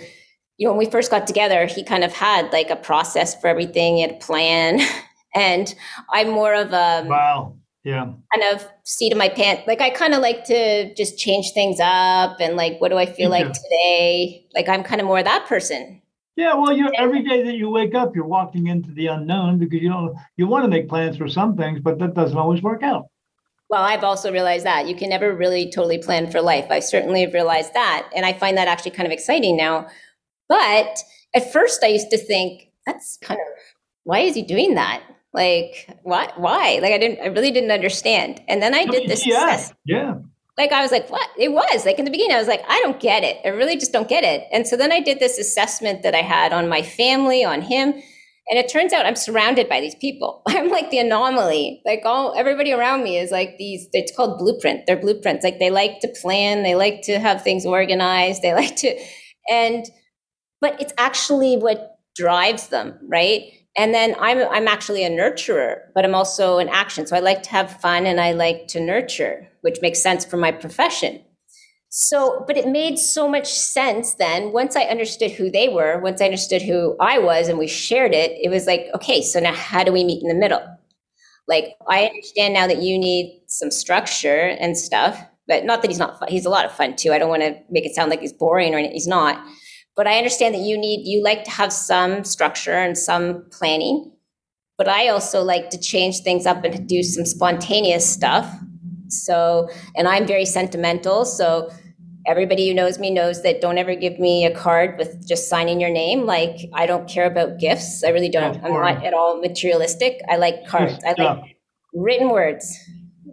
you know when we first got together he kind of had like a process for everything he had a plan and i'm more of a Wow. Yeah. kind of seat of my pants. Like I kind of like to just change things up and like, what do I feel like today? Like I'm kind of more that person. Yeah. Well, you every day that you wake up, you're walking into the unknown because you don't you want to make plans for some things, but that doesn't always work out. Well, I've also realized that you can never really totally plan for life. I certainly have realized that. And I find that actually kind of exciting now. But at first I used to think that's kind of, why is he doing that? Like, why, why? Like I didn't, I really didn't understand. And then I did this yeah. Yeah. like I was like, what? It was like in the beginning, I was like, I don't get it. I really just don't get it. And so then I did this assessment that I had on my family, on him. And it turns out I'm surrounded by these people. I'm like the anomaly. Like all everybody around me is like these, it's called blueprint. They're blueprints. Like they like to plan, they like to have things organized, they like to, and but it's actually what drives them, right? And then I'm I'm actually a nurturer, but I'm also an action. So I like to have fun and I like to nurture, which makes sense for my profession. So, but it made so much sense then once I understood who they were, once I understood who I was and we shared it, it was like, okay, so now how do we meet in the middle? Like, I understand now that you need some structure and stuff, but not that he's not fun. He's a lot of fun too. I don't want to make it sound like he's boring or anything. He's not. But I understand that you need, you like to have some structure and some planning. But I also like to change things up and do some spontaneous stuff. So, and I'm very sentimental. So, everybody who knows me knows that don't ever give me a card with just signing your name. Like, I don't care about gifts. I really don't. I'm not at all materialistic. I like cards. I like written words.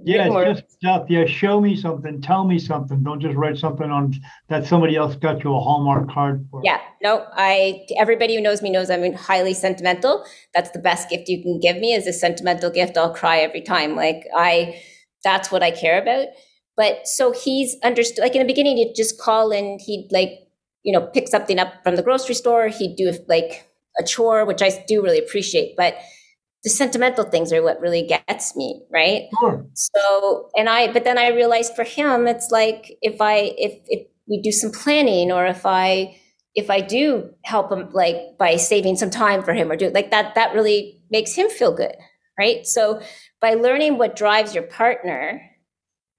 Yeah, words. just stuff. Yeah, show me something. Tell me something. Don't just write something on that somebody else got you a Hallmark card for. Yeah, no, I everybody who knows me knows I'm highly sentimental. That's the best gift you can give me is a sentimental gift. I'll cry every time. Like I that's what I care about. But so he's understood like in the beginning he'd just call and he'd like, you know, pick something up from the grocery store, he'd do like a chore, which I do really appreciate, but the sentimental things are what really gets me, right? Sure. So, and I, but then I realized for him, it's like if I, if, if we do some planning or if I, if I do help him like by saving some time for him or do like that, that really makes him feel good. Right. So by learning what drives your partner,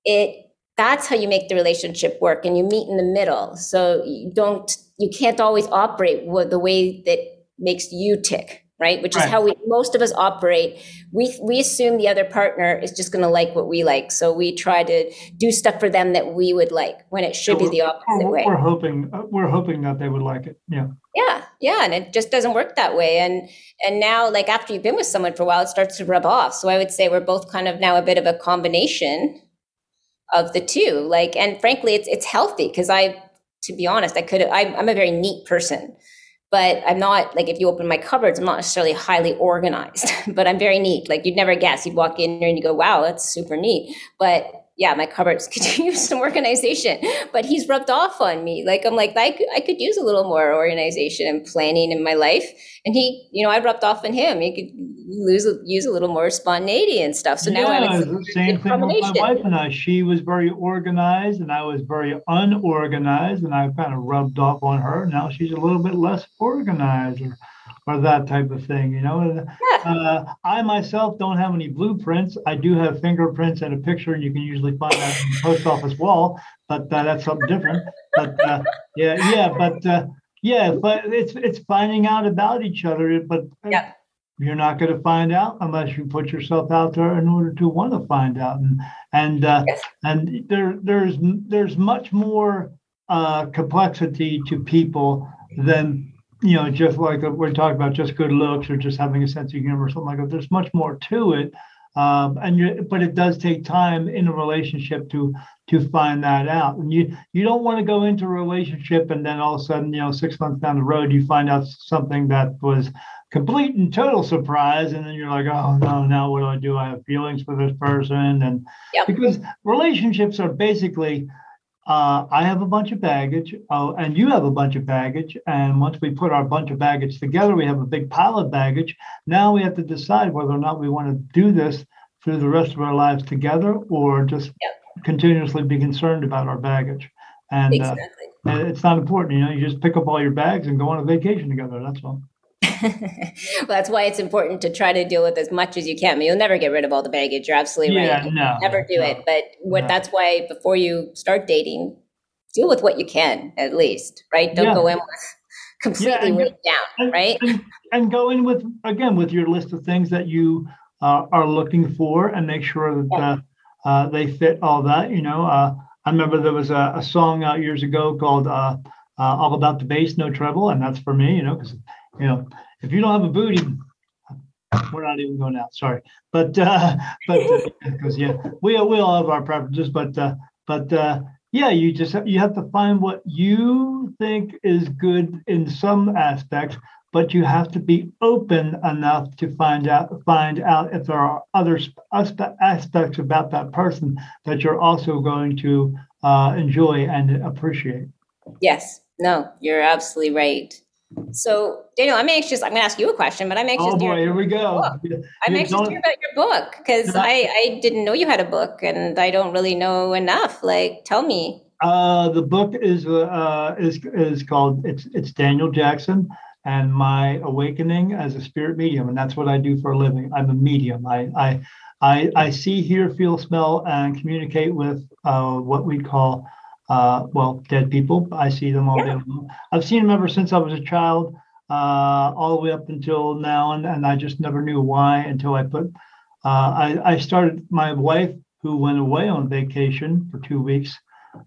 it, that's how you make the relationship work and you meet in the middle. So you don't, you can't always operate with the way that makes you tick. Right? Which is how we most of us operate. We we assume the other partner is just going to like what we like, so we try to do stuff for them that we would like when it should be the opposite We're, way. we're hoping uh, we're hoping that they would like it. Yeah. Yeah, yeah, and it just doesn't work that way. And and now, like after you've been with someone for a while, it starts to rub off. So I would say we're both kind of now a bit of a combination of the two. Like, and frankly, it's it's healthy because I, to be honest, I could I, I'm a very neat person, but I'm not like if you open my cupboards, I'm not necessarily highly organized, but I'm very neat. Like you'd never guess. You'd walk in there and you go, "Wow, that's super neat," but yeah, my cupboards could use some organization, but he's rubbed off on me. Like I'm like, I could, I could use a little more organization and planning in my life. And he, you know, I rubbed off on him. He could lose, use a little more spontaneity and stuff. So now I yeah, would it's the same thing with my wife and I. She was very organized, and I was very unorganized, and I kind of rubbed off on her. Now she's a little bit less organized, or, that type of thing. You know, Yeah. uh, I myself don't have any blueprints. I do have fingerprints and a picture, and you can usually find that on the post office wall. But uh, that's something different. But uh, yeah, yeah, but uh, yeah, but it's it's finding out about each other. But Yep. you're not going to find out unless you put yourself out there in order to want to find out and and uh, Yes. and there there's there's much more uh, complexity to people than you know just like we're talking about just good looks or just having a sense of humor or something like that. There's much more to it um, and you but it does take time in a relationship to to find that out. And you you don't want to go into a relationship and then all of a sudden you know six months down the road you find out something that was complete and total surprise and then you're like oh no now what do i do? I have feelings for this person and Yep. because relationships are basically uh, i have a bunch of baggage oh, and you have a bunch of baggage and once we put our bunch of baggage together we have a big pile of baggage. Now we have to decide whether or not we want to do this through the rest of our lives together or just continuously be concerned about our baggage. And uh, Exactly. and it's not important you know you just pick up all your bags and go on a vacation together that's all well, that's why it's important to try to deal with as much as you can. I mean, you'll never get rid of all the baggage. You're absolutely yeah right. no Never do no. it. But what No. that's why before you start dating, deal with what you can at least, right? Don't Yeah. go in with completely weighed down, and- right? and, and go in with again with your list of things that you uh, are looking for and make sure that uh, uh, they fit all that you know uh, i remember there was a, a song out years ago called uh, uh, all about the bass no treble and that's for me you know because you know if you don't have a booty we're not even going out sorry but uh but because yeah we, we all have our preferences but uh but uh yeah you just have, you have to find what you think is good in some aspects but you have to be open enough to find out find out if there are other sp- aspects about that person that you're also going to uh, enjoy and appreciate Yes. No, you're absolutely right. So, Daniel, I'm anxious. I'm going to ask you a question, but I'm anxious oh to hear boy here we go I'm You anxious to hear about your book because I, I didn't know you had a book and I don't really know enough. Like, tell me. Uh, the book is uh, is is called it's it's Daniel Jackson and my awakening as a spirit medium, and that's what I do for a living. I'm a medium. I I I, I see, hear, feel, smell, and communicate with uh, what we call uh, well dead people. I see them all day long. I've seen them ever since I was a child, uh, all the way up until now, and, and I just never knew why until I put. Uh, I I started my wife who went away on vacation for two weeks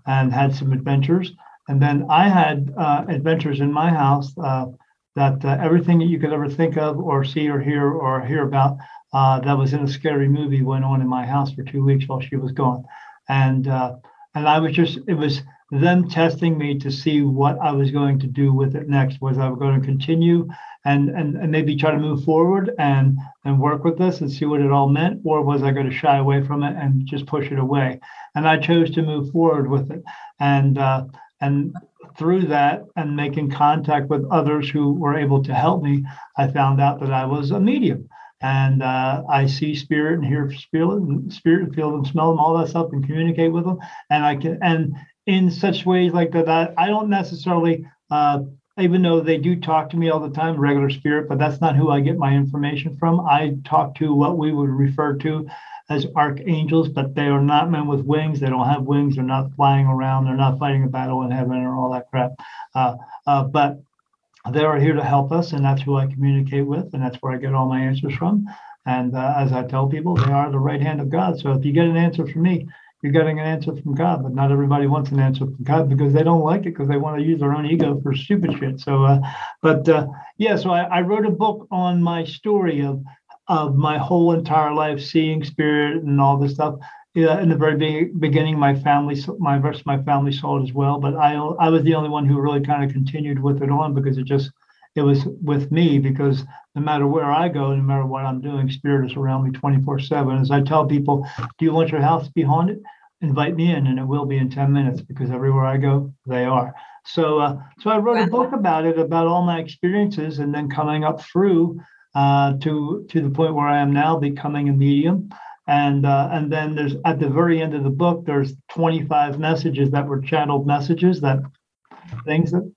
and had some adventures. And then I had uh, adventures in my house uh, that uh, everything that you could ever think of or see or hear or hear about uh, that was in a scary movie went on in my house for two weeks while she was gone. And uh, and I was just it was them testing me to see what I was going to do with it next. Was I going to continue and and, and maybe try to move forward and and work with this and see what it all meant, or was I going to shy away from it and just push it away? and I chose to move forward with it. And uh, and through that and making contact with others who were able to help me, I found out that I was a medium. And uh, I see spirit and hear spirit, and spirit and feel them, smell them, all that stuff, and communicate with them. And I can, and in such ways like that, I, I don't necessarily, uh, even though they do talk to me all the time, regular spirit, but that's not who I get my information from. I talk to what we would refer to as archangels, but they are not men with wings. They don't have wings. They're not flying around. They're not fighting a battle in heaven or all that crap. Uh, uh, but they are here to help us, and that's who I communicate with, and that's where I get all my answers from. And uh, as I tell people, they are the right hand of God. So if you get an answer from me, you're getting an answer from God. But not everybody wants an answer from God because they don't like it because they want to use their own ego for stupid shit. So, uh, but uh, yeah, so I, I wrote a book on my story of of my whole entire life, seeing spirit and all this stuff. Yeah, in the very be- beginning, my family, my rest of my family saw it as well, but I I was the only one who really kind of continued with it on because it just it was with me because no matter where I go, no matter what I'm doing, spirit is around me 24 7. As I tell people, do you want your house to be haunted? Invite me in, and it will be in 10 minutes because everywhere I go, they are. So, uh, so I wrote a book about it, about all my experiences, and then coming up through uh, to to the point where I am now, becoming a medium. And uh, and then there's at the very end of the book, there's 25 messages that were channeled messages that things that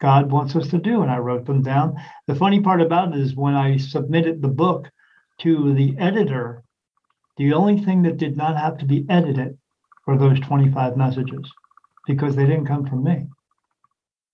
God wants us to do, and I wrote them down. The funny part about it is when I submitted the book to the editor, the only thing that did not have to be edited were those 25 messages because they didn't come from me.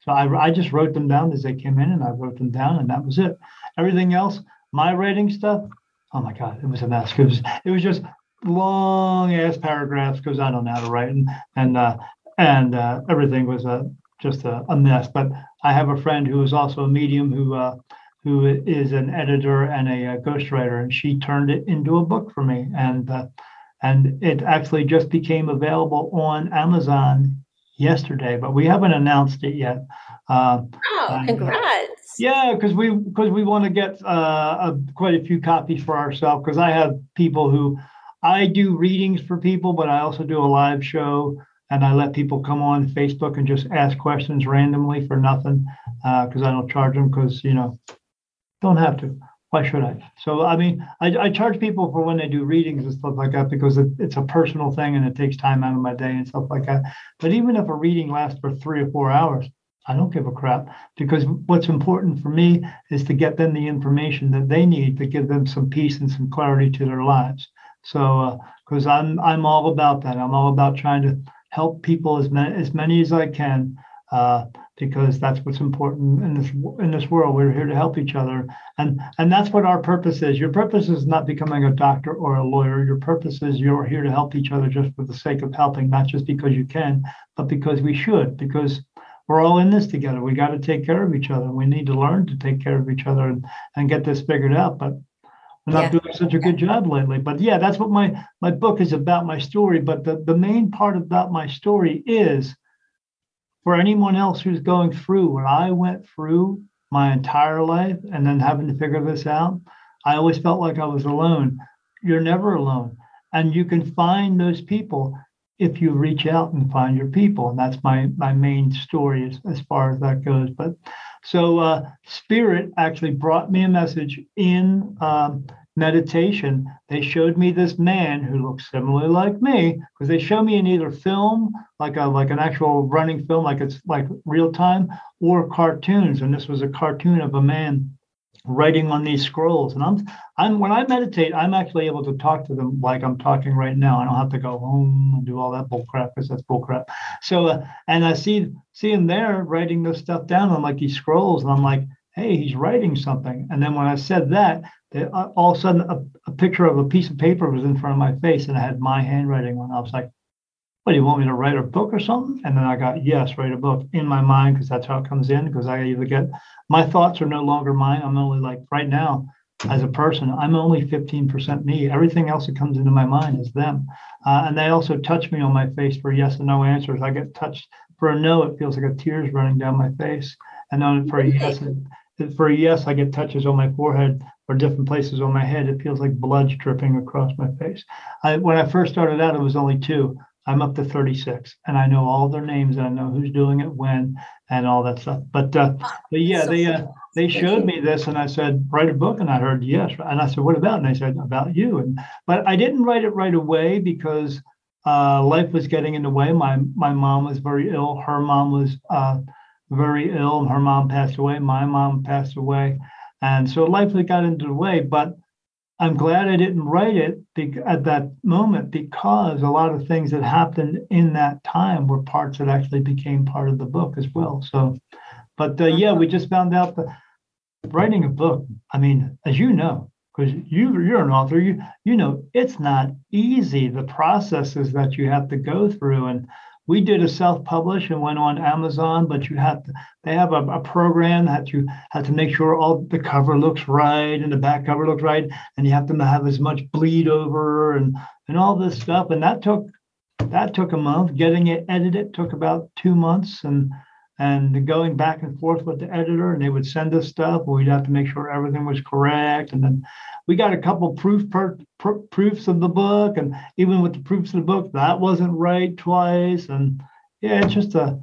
So I, I just wrote them down as they came in and I wrote them down and that was it. Everything else, my writing stuff, oh my God, it was a mess. It was, it was just long ass paragraphs because I don't know how to write and, and, uh, and uh, everything was a, just a, a, mess. But I have a friend who is also a medium who uh, who is an editor and a, a, ghostwriter, and she turned it into a book for me, and uh, and it actually just became available on Amazon yesterday, but we haven't announced it yet. Uh, oh, congrats! yeah, because we because we want to get uh, a, quite a few copies for ourselves. Because I have people who I do readings for people, but I also do a live show and I let people come on Facebook and just ask questions randomly for nothing because uh, I don't charge them because you know don't have to. Why should I? So I mean, I, I charge people for when they do readings and stuff like that because it, it's a personal thing and it takes time out of my day and stuff like that. But even if a reading lasts for three or four hours, I don't give a crap because what's important for me is to get them the information that they need to give them some peace and some clarity to their lives. So because uh, I'm I'm all about that. I'm all about trying to help people as many as many as I can uh, because that's what's important in this in this world. We're here to help each other, and and that's what our purpose is. Your purpose is not becoming a doctor or a lawyer. Your purpose is you're here to help each other just for the sake of helping, not just because you can, but because we should. Because we're all in this together. We got to take care of each other. We need to learn to take care of each other and, and get this figured out. But we're not yeah. doing such a good job lately. But yeah, that's what my my book is about, my story. But the, the main part about my story is for anyone else who's going through what I went through my entire life and then having to figure this out, I always felt like I was alone. You're never alone. And you can find those people if you reach out and find your people. And that's my my main story as, as far as that goes. But so uh, Spirit actually brought me a message in um, meditation. They showed me this man who looks similarly like me because they show me in either film, like a like an actual running film, like it's like real time, or cartoons. And this was a cartoon of a man writing on these scrolls. And I'm I'm when I meditate, I'm actually able to talk to them like I'm talking right now. I don't have to go home and do all that bull crap because that's bull crap. So uh, and I see see him there writing this stuff down on like these scrolls, and I'm like, hey, he's writing something. And then when I said that, uh, all of a sudden a, a picture of a piece of paper was in front of my face, and I had my handwriting on. I was like, what do you want me to write a book or something? And then I got, yes, write a book in my mind because that's how it comes in. Because I either get my thoughts are no longer mine. I'm only like right now, as a person, I'm only 15% me. Everything else that comes into my mind is them. Uh, and they also touch me on my face for yes and no answers. I get touched for a no, it feels like a tears running down my face. And then for a yes, for a yes, I get touches on my forehead or different places on my head. It feels like blood's dripping across my face. I, when I first started out, it was only two. I'm up to 36 and I know all their names and I know who's doing it when and all that stuff. But uh, but yeah, so they uh, they showed me this and I said write a book and I heard yes and I said what about and they said about you and but I didn't write it right away because uh, life was getting in the way. My my mom was very ill. Her mom was uh, very ill. Her mom passed away. My mom passed away, and so life got into the way. But I'm glad I didn't write it at that moment because a lot of things that happened in that time were parts that actually became part of the book as well. So, But uh, yeah, we just found out that writing a book. I mean, as you know, because you you're an author, you you know it's not easy. The processes that you have to go through, and we did a self-publish and went on Amazon, but you have to they have a, a, program that you have to make sure all the cover looks right and the back cover looks right, and you have to have as much bleed over and and all this stuff. And that took that took a month. Getting it edited took about two months, and and going back and forth with the editor, and they would send us stuff. We'd have to make sure everything was correct, and then we got a couple proof per, pr- proofs of the book, and even with the proofs of the book, that wasn't right twice, and yeah, it's just a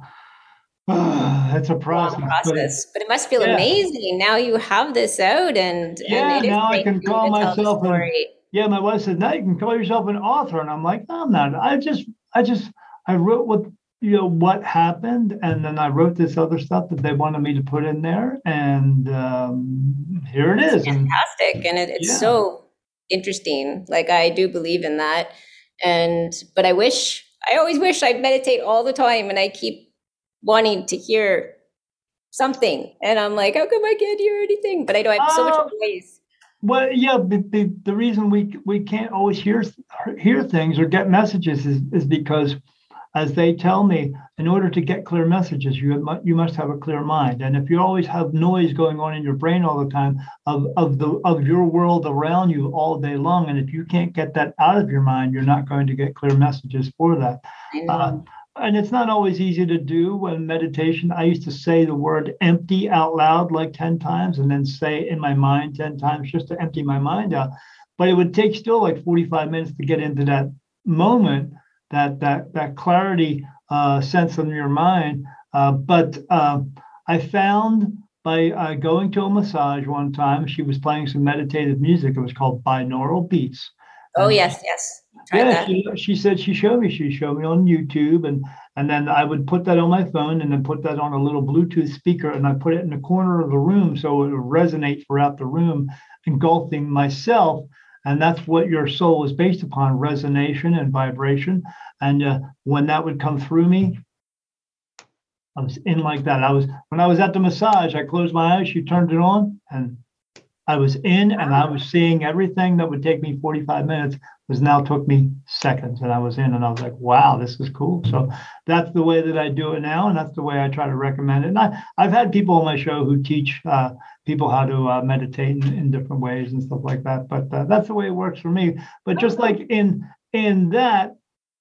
uh, it's a process. process, but, but, it must feel yeah. amazing. Now you have this out, and yeah, and now I can call myself. A, yeah, my wife said now you can call yourself an author, and I'm like, no, I'm not. I just, I just, I wrote what you know what happened and then i wrote this other stuff that they wanted me to put in there and um, here it is. Fantastic and it, it's yeah. so interesting like i do believe in that and but i wish i always wish i meditate all the time and i keep wanting to hear something and i'm like how come i can't hear anything? But i know i have so much uh, ways well yeah the, the, the reason we we can't always hear hear things or get messages is, is because as they tell me, in order to get clear messages, you you must have a clear mind. And if you always have noise going on in your brain all the time of of the of your world around you all day long, and if you can't get that out of your mind, you're not going to get clear messages for that. Uh, and it's not always easy to do when meditation. I used to say the word empty out loud like 10 times and then say in my mind 10 times just to empty my mind out. But it would take still like 45 minutes to get into that moment that that that clarity uh, sense in your mind. Uh, but uh, I found by uh, going to a massage one time, she was playing some meditative music. It was called binaural beats. Oh yes, yes. yeah, she, she said she showed me. She showed me on YouTube, and and then I would put that on my phone, and then put that on a little Bluetooth speaker, and I put it in the corner of the room so it would resonate throughout the room, engulfing myself and that's what your soul is based upon resonation and vibration. And uh, when that would come through me, I was in like that. I was when I was at the massage, I closed my eyes, she turned it on, and I was in and I was seeing everything that would take me 45 minutes was now took me seconds and I was in and I was like, wow, this is cool. So that's the way that I do it now. And that's the way I try to recommend it. And I, I've had people on my show who teach uh, people how to uh, meditate in, in, different ways and stuff like that. But uh, that's the way it works for me. But just like in, in that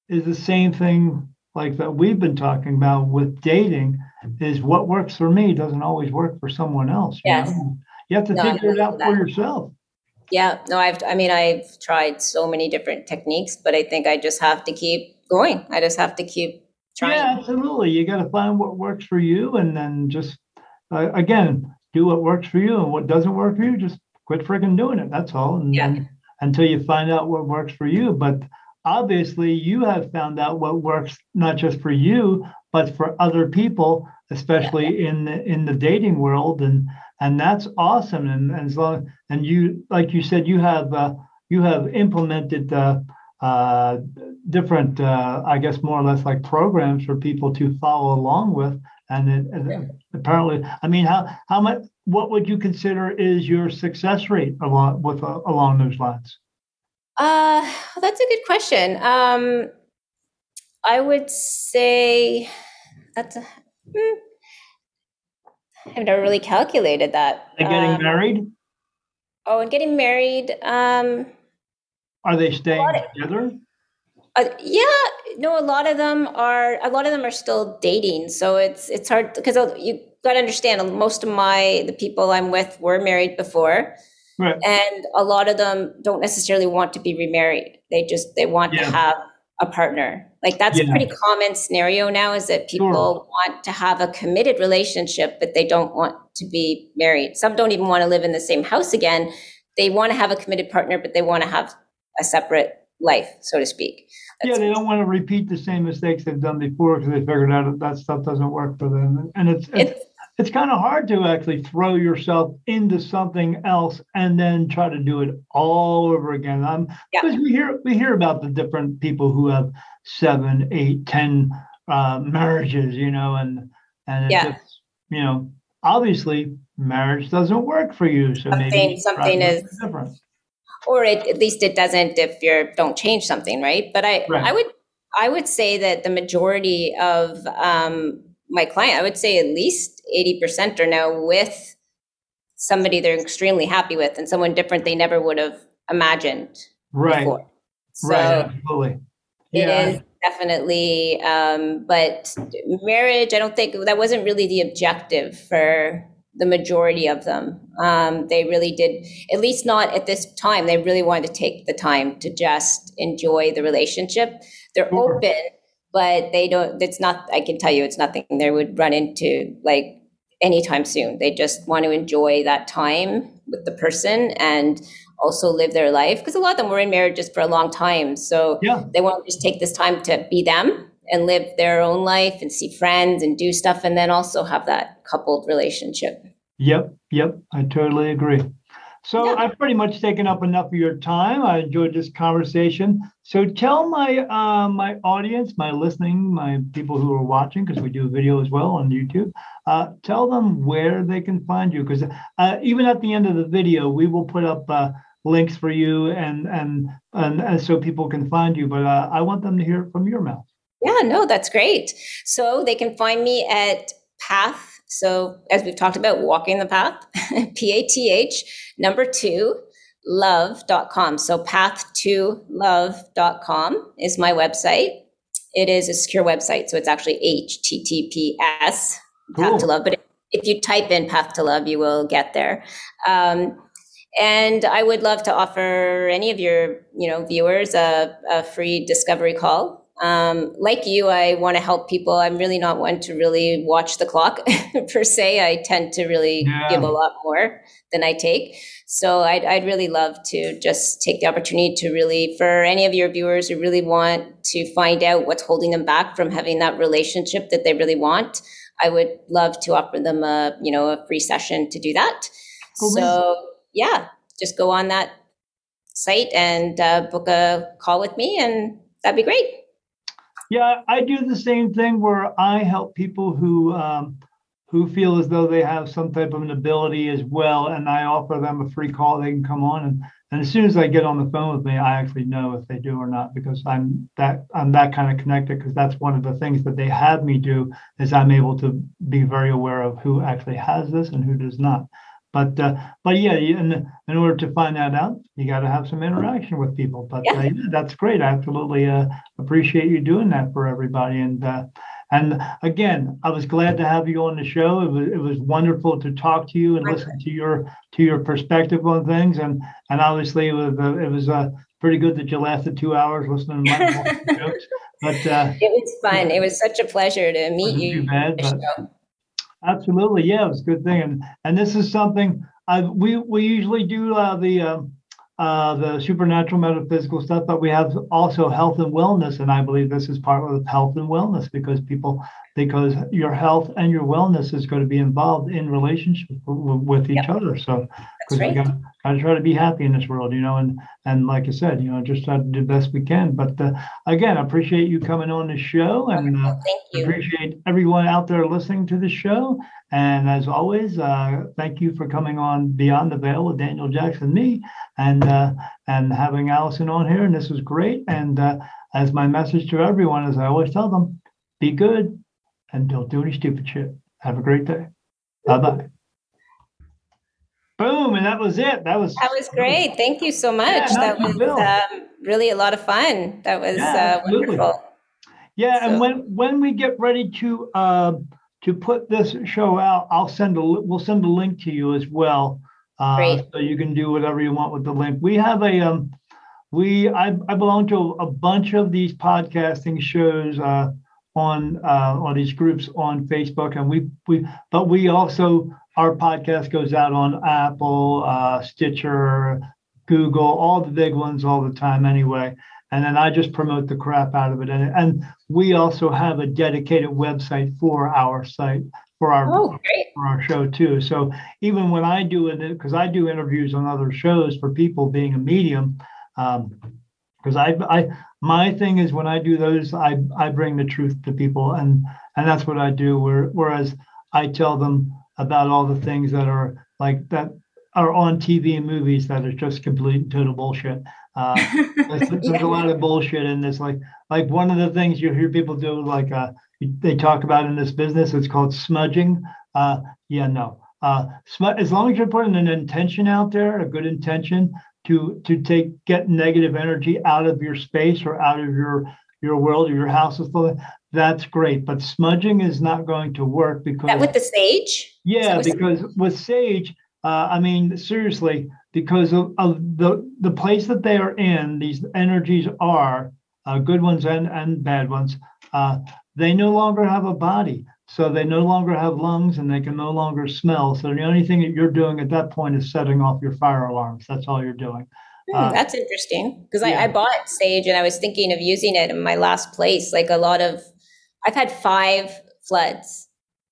is the same thing like that we've been talking about with dating is what works for me doesn't always work for someone else. You yes. Know? You have to no, figure it out for yourself. Yeah, no, I've, I mean, I've tried so many different techniques, but I think I just have to keep going. I just have to keep trying. Yeah, absolutely. You got to find what works for you and then just, uh, again, do what works for you and what doesn't work for you, just quit freaking doing it. That's all. And, yeah. and until you find out what works for you. But obviously, you have found out what works not just for you, but for other people, especially yeah. in the, in the dating world. And, and that's awesome. And, and as long and you, like you said, you have uh, you have implemented uh, uh, different, uh, I guess, more or less like programs for people to follow along with. And it, yeah. apparently, I mean, how how much? What would you consider is your success rate along with uh, along those lines? Uh, that's a good question. Um, I would say that's a, hmm, I've never really calculated that. Are they getting um, married? Oh, and getting married. Um, are they staying together? Uh, yeah, no. A lot of them are. A lot of them are still dating. So it's it's hard because you got to understand. Most of my the people I'm with were married before, right. and a lot of them don't necessarily want to be remarried. They just they want yeah. to have a partner. Like that's yeah. a pretty common scenario now is that people sure. want to have a committed relationship, but they don't want to be married. Some don't even want to live in the same house again. They want to have a committed partner, but they want to have a separate life, so to speak. That's yeah, they don't want to repeat the same mistakes they've done before because they figured out that that stuff doesn't work for them. And it's, it's, it's it's kind of hard to actually throw yourself into something else and then try to do it all over again. Um, yeah. because we hear we hear about the different people who have seven, eight, ten uh, marriages, you know, and and yeah. just you know obviously marriage doesn't work for you. So something, maybe something is different. Or it, at least it doesn't if you don't change something, right? But I, right. I would, I would say that the majority of um, my client, I would say at least eighty percent are now with somebody they're extremely happy with and someone different they never would have imagined right. before. So right, absolutely. Yeah. It is definitely, um, but marriage, I don't think that wasn't really the objective for the majority of them. Um, they really did, at least not at this time, they really wanted to take the time to just enjoy the relationship. They're sure. open, but they don't, it's not, I can tell you, it's nothing they would run into like anytime soon. They just want to enjoy that time with the person and also live their life because a lot of them were in marriages for a long time. So yeah. they want to just take this time to be them and live their own life and see friends and do stuff and then also have that coupled relationship. Yep, yep, I totally agree. So yeah. I've pretty much taken up enough of your time. I enjoyed this conversation. So tell my uh, my audience, my listening, my people who are watching, because we do a video as well on YouTube. Uh, tell them where they can find you, because uh, even at the end of the video, we will put up uh, links for you and, and and and so people can find you. But uh, I want them to hear it from your mouth. Yeah, no, that's great. So they can find me at Path so, as we've talked about, walking the path, P A T H, number two, love.com. So, path to love.com is my website. It is a secure website. So, it's actually HTTPS, cool. path to love. But if you type in path to love, you will get there. Um, and I would love to offer any of your, you know, viewers a, a free discovery call um, like you, I want to help people. I'm really not one to really watch the clock per se. I tend to really yeah. give a lot more than I take. So I'd, I'd really love to just take the opportunity to really, for any of your viewers who really want to find out what's holding them back from having that relationship that they really want, I would love to offer them a, you know, a free session to do that. Oh, so yeah, just go on that site and uh, book a call with me and that'd be great. Yeah, I do the same thing where I help people who um, who feel as though they have some type of an ability as well, and I offer them a free call. They can come on, and, and as soon as they get on the phone with me, I actually know if they do or not because I'm that I'm that kind of connected. Because that's one of the things that they have me do is I'm able to be very aware of who actually has this and who does not. But uh, but yeah, in, in order to find that out, you got to have some interaction with people. But yeah. Uh, yeah that's great. I absolutely uh, appreciate you doing that for everybody. And uh, and again, I was glad to have you on the show. It was it was wonderful to talk to you and listen to your to your perspective on things. And and obviously it was uh, it was uh, pretty good that you lasted two hours listening to my jokes. But uh, it was fun. It was such a pleasure to meet you. Too bad, Absolutely, yeah, it was a good thing, and and this is something I we we usually do uh, the um, uh, the supernatural metaphysical stuff, but we have also health and wellness, and I believe this is part of health and wellness because people because your health and your wellness is going to be involved in relationship with each yep. other. So because right. we got, got to try to be happy in this world, you know, and and like I said, you know, just try to do the best we can. But uh, again, I appreciate you coming on the show, and uh, thank you. appreciate everyone out there listening to the show. And as always, uh, thank you for coming on Beyond the Veil with Daniel Jackson, me, and uh, and having Alison on here. And this was great. And uh, as my message to everyone, as I always tell them, be good and don't do any stupid shit. Have a great day. Bye bye. Boom, and that was it. That was that was great. Thank you so much. Yeah, that was um, really a lot of fun. That was yeah, uh, wonderful. Yeah, so. and when when we get ready to uh, to put this show out, I'll send a we'll send a link to you as well, uh, so you can do whatever you want with the link. We have a um, we I, I belong to a bunch of these podcasting shows uh, on uh, on these groups on Facebook, and we we but we also our podcast goes out on Apple, uh, Stitcher, Google, all the big ones all the time anyway. And then I just promote the crap out of it. And, and we also have a dedicated website for our site for our oh, for our show too. So even when I do it, because I do interviews on other shows for people being a medium, because um, I I my thing is when I do those, I I bring the truth to people, and and that's what I do. Where, whereas I tell them about all the things that are like that are on TV and movies that are just complete and total bullshit. Uh, there's, there's yeah. a lot of bullshit in this. Like like one of the things you hear people do, like uh, they talk about in this business, it's called smudging. Uh, yeah, no. Uh, sm- as long as you're putting an intention out there, a good intention to to take get negative energy out of your space or out of your your world or your house that's great. But smudging is not going to work because that with the sage. Yeah, because with sage, uh, I mean seriously, because of, of, the the place that they are in, these energies are uh, good ones and and bad ones. Uh, they no longer have a body, so they no longer have lungs, and they can no longer smell. So the only thing that you're doing at that point is setting off your fire alarms. That's all you're doing. Hmm, uh, that's interesting because yeah. I, I bought sage and I was thinking of using it in my last place. Like a lot of, I've had five floods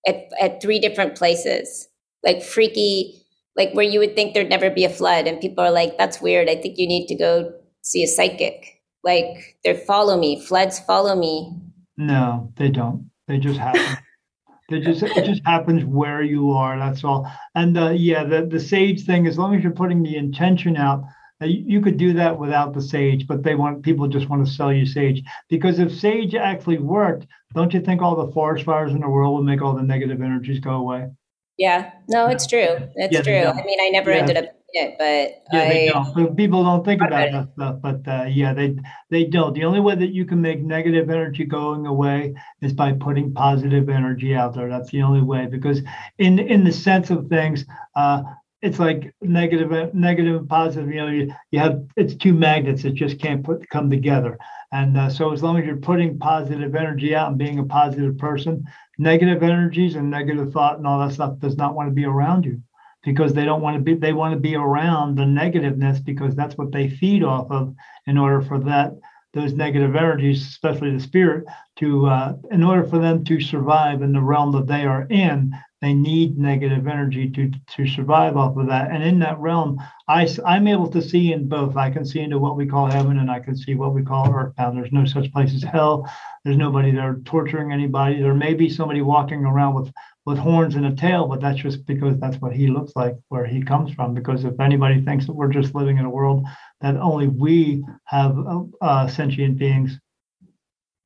at, at three different places, like freaky, like where you would think there'd never be a flood. And people are like, that's weird. I think you need to go see a psychic. Like they follow me, floods follow me. No, they don't. They just happen. they just it just happens where you are. That's all. And uh, yeah, the the sage thing. As long as you're putting the intention out, you could do that without the sage, but they want people just want to sell you sage because if sage actually worked, don't you think all the forest fires in the world would make all the negative energies go away? Yeah, no, it's true. It's yeah, true. I mean, I never yeah. ended up it, but yeah, I, they don't. People don't think about that stuff, but uh, yeah, they they don't. The only way that you can make negative energy going away is by putting positive energy out there. That's the only way because in in the sense of things, uh, it's like negative negative and positive you know you, you have it's two magnets that just can't put come together. And uh, so as long as you're putting positive energy out and being a positive person negative energies and negative thought and all that stuff does not want to be around you because they don't want to be they want to be around the negativeness because that's what they feed off of in order for that those negative energies especially the spirit to uh, in order for them to survive in the realm that they are in they need negative energy to to survive off of that. And in that realm, I I'm able to see in both. I can see into what we call heaven, and I can see what we call earthbound. There's no such place as hell. There's nobody there torturing anybody. There may be somebody walking around with with horns and a tail, but that's just because that's what he looks like where he comes from. Because if anybody thinks that we're just living in a world that only we have uh sentient beings,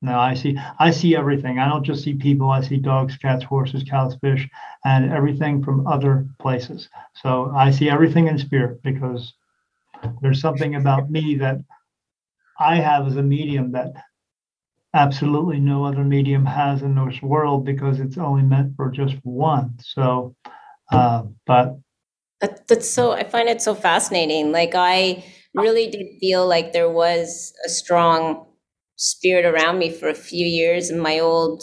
no, I see I see everything. I don't just see people. I see dogs, cats, horses, cows, fish, and everything from other places. So I see everything in spirit because there's something about me that I have as a medium that absolutely no other medium has in this world because it's only meant for just one. So, uh, but that, that's so. I find it so fascinating. Like I really did feel like there was a strong spirit around me for a few years in my old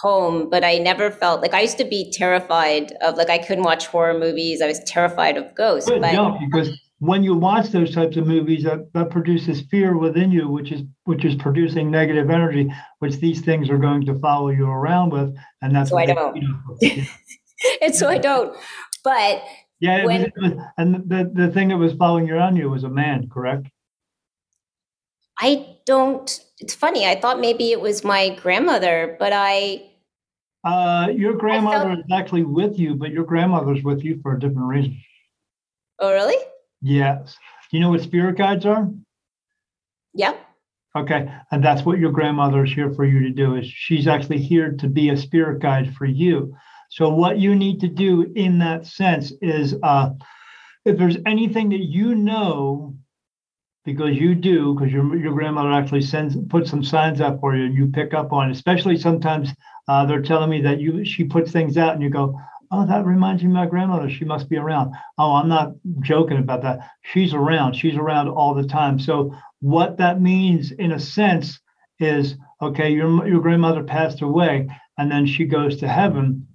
home, but I never felt like I used to be terrified of like I couldn't watch horror movies. I was terrified of ghosts. Good, but no, because when you watch those types of movies, that, that produces fear within you, which is which is producing negative energy, which these things are going to follow you around with, and that's so I don't. and so I don't. But yeah, when, was, and the the thing that was following you around you was a man, correct? I don't it's funny. I thought maybe it was my grandmother, but I. Uh, your grandmother felt... is actually with you, but your grandmother's with you for a different reason. Oh, really? Yes. Do you know what spirit guides are? Yeah. Okay, and that's what your grandmother is here for you to do. Is she's actually here to be a spirit guide for you. So what you need to do in that sense is, uh, if there's anything that you know because you do because your your grandmother actually sends put some signs up for you and you pick up on. Especially sometimes uh, they're telling me that you she puts things out and you go, oh, that reminds me of my grandmother. She must be around. Oh, I'm not joking about that. She's around. She's around all the time. So what that means, in a sense, is okay. Your your grandmother passed away and then she goes to heaven,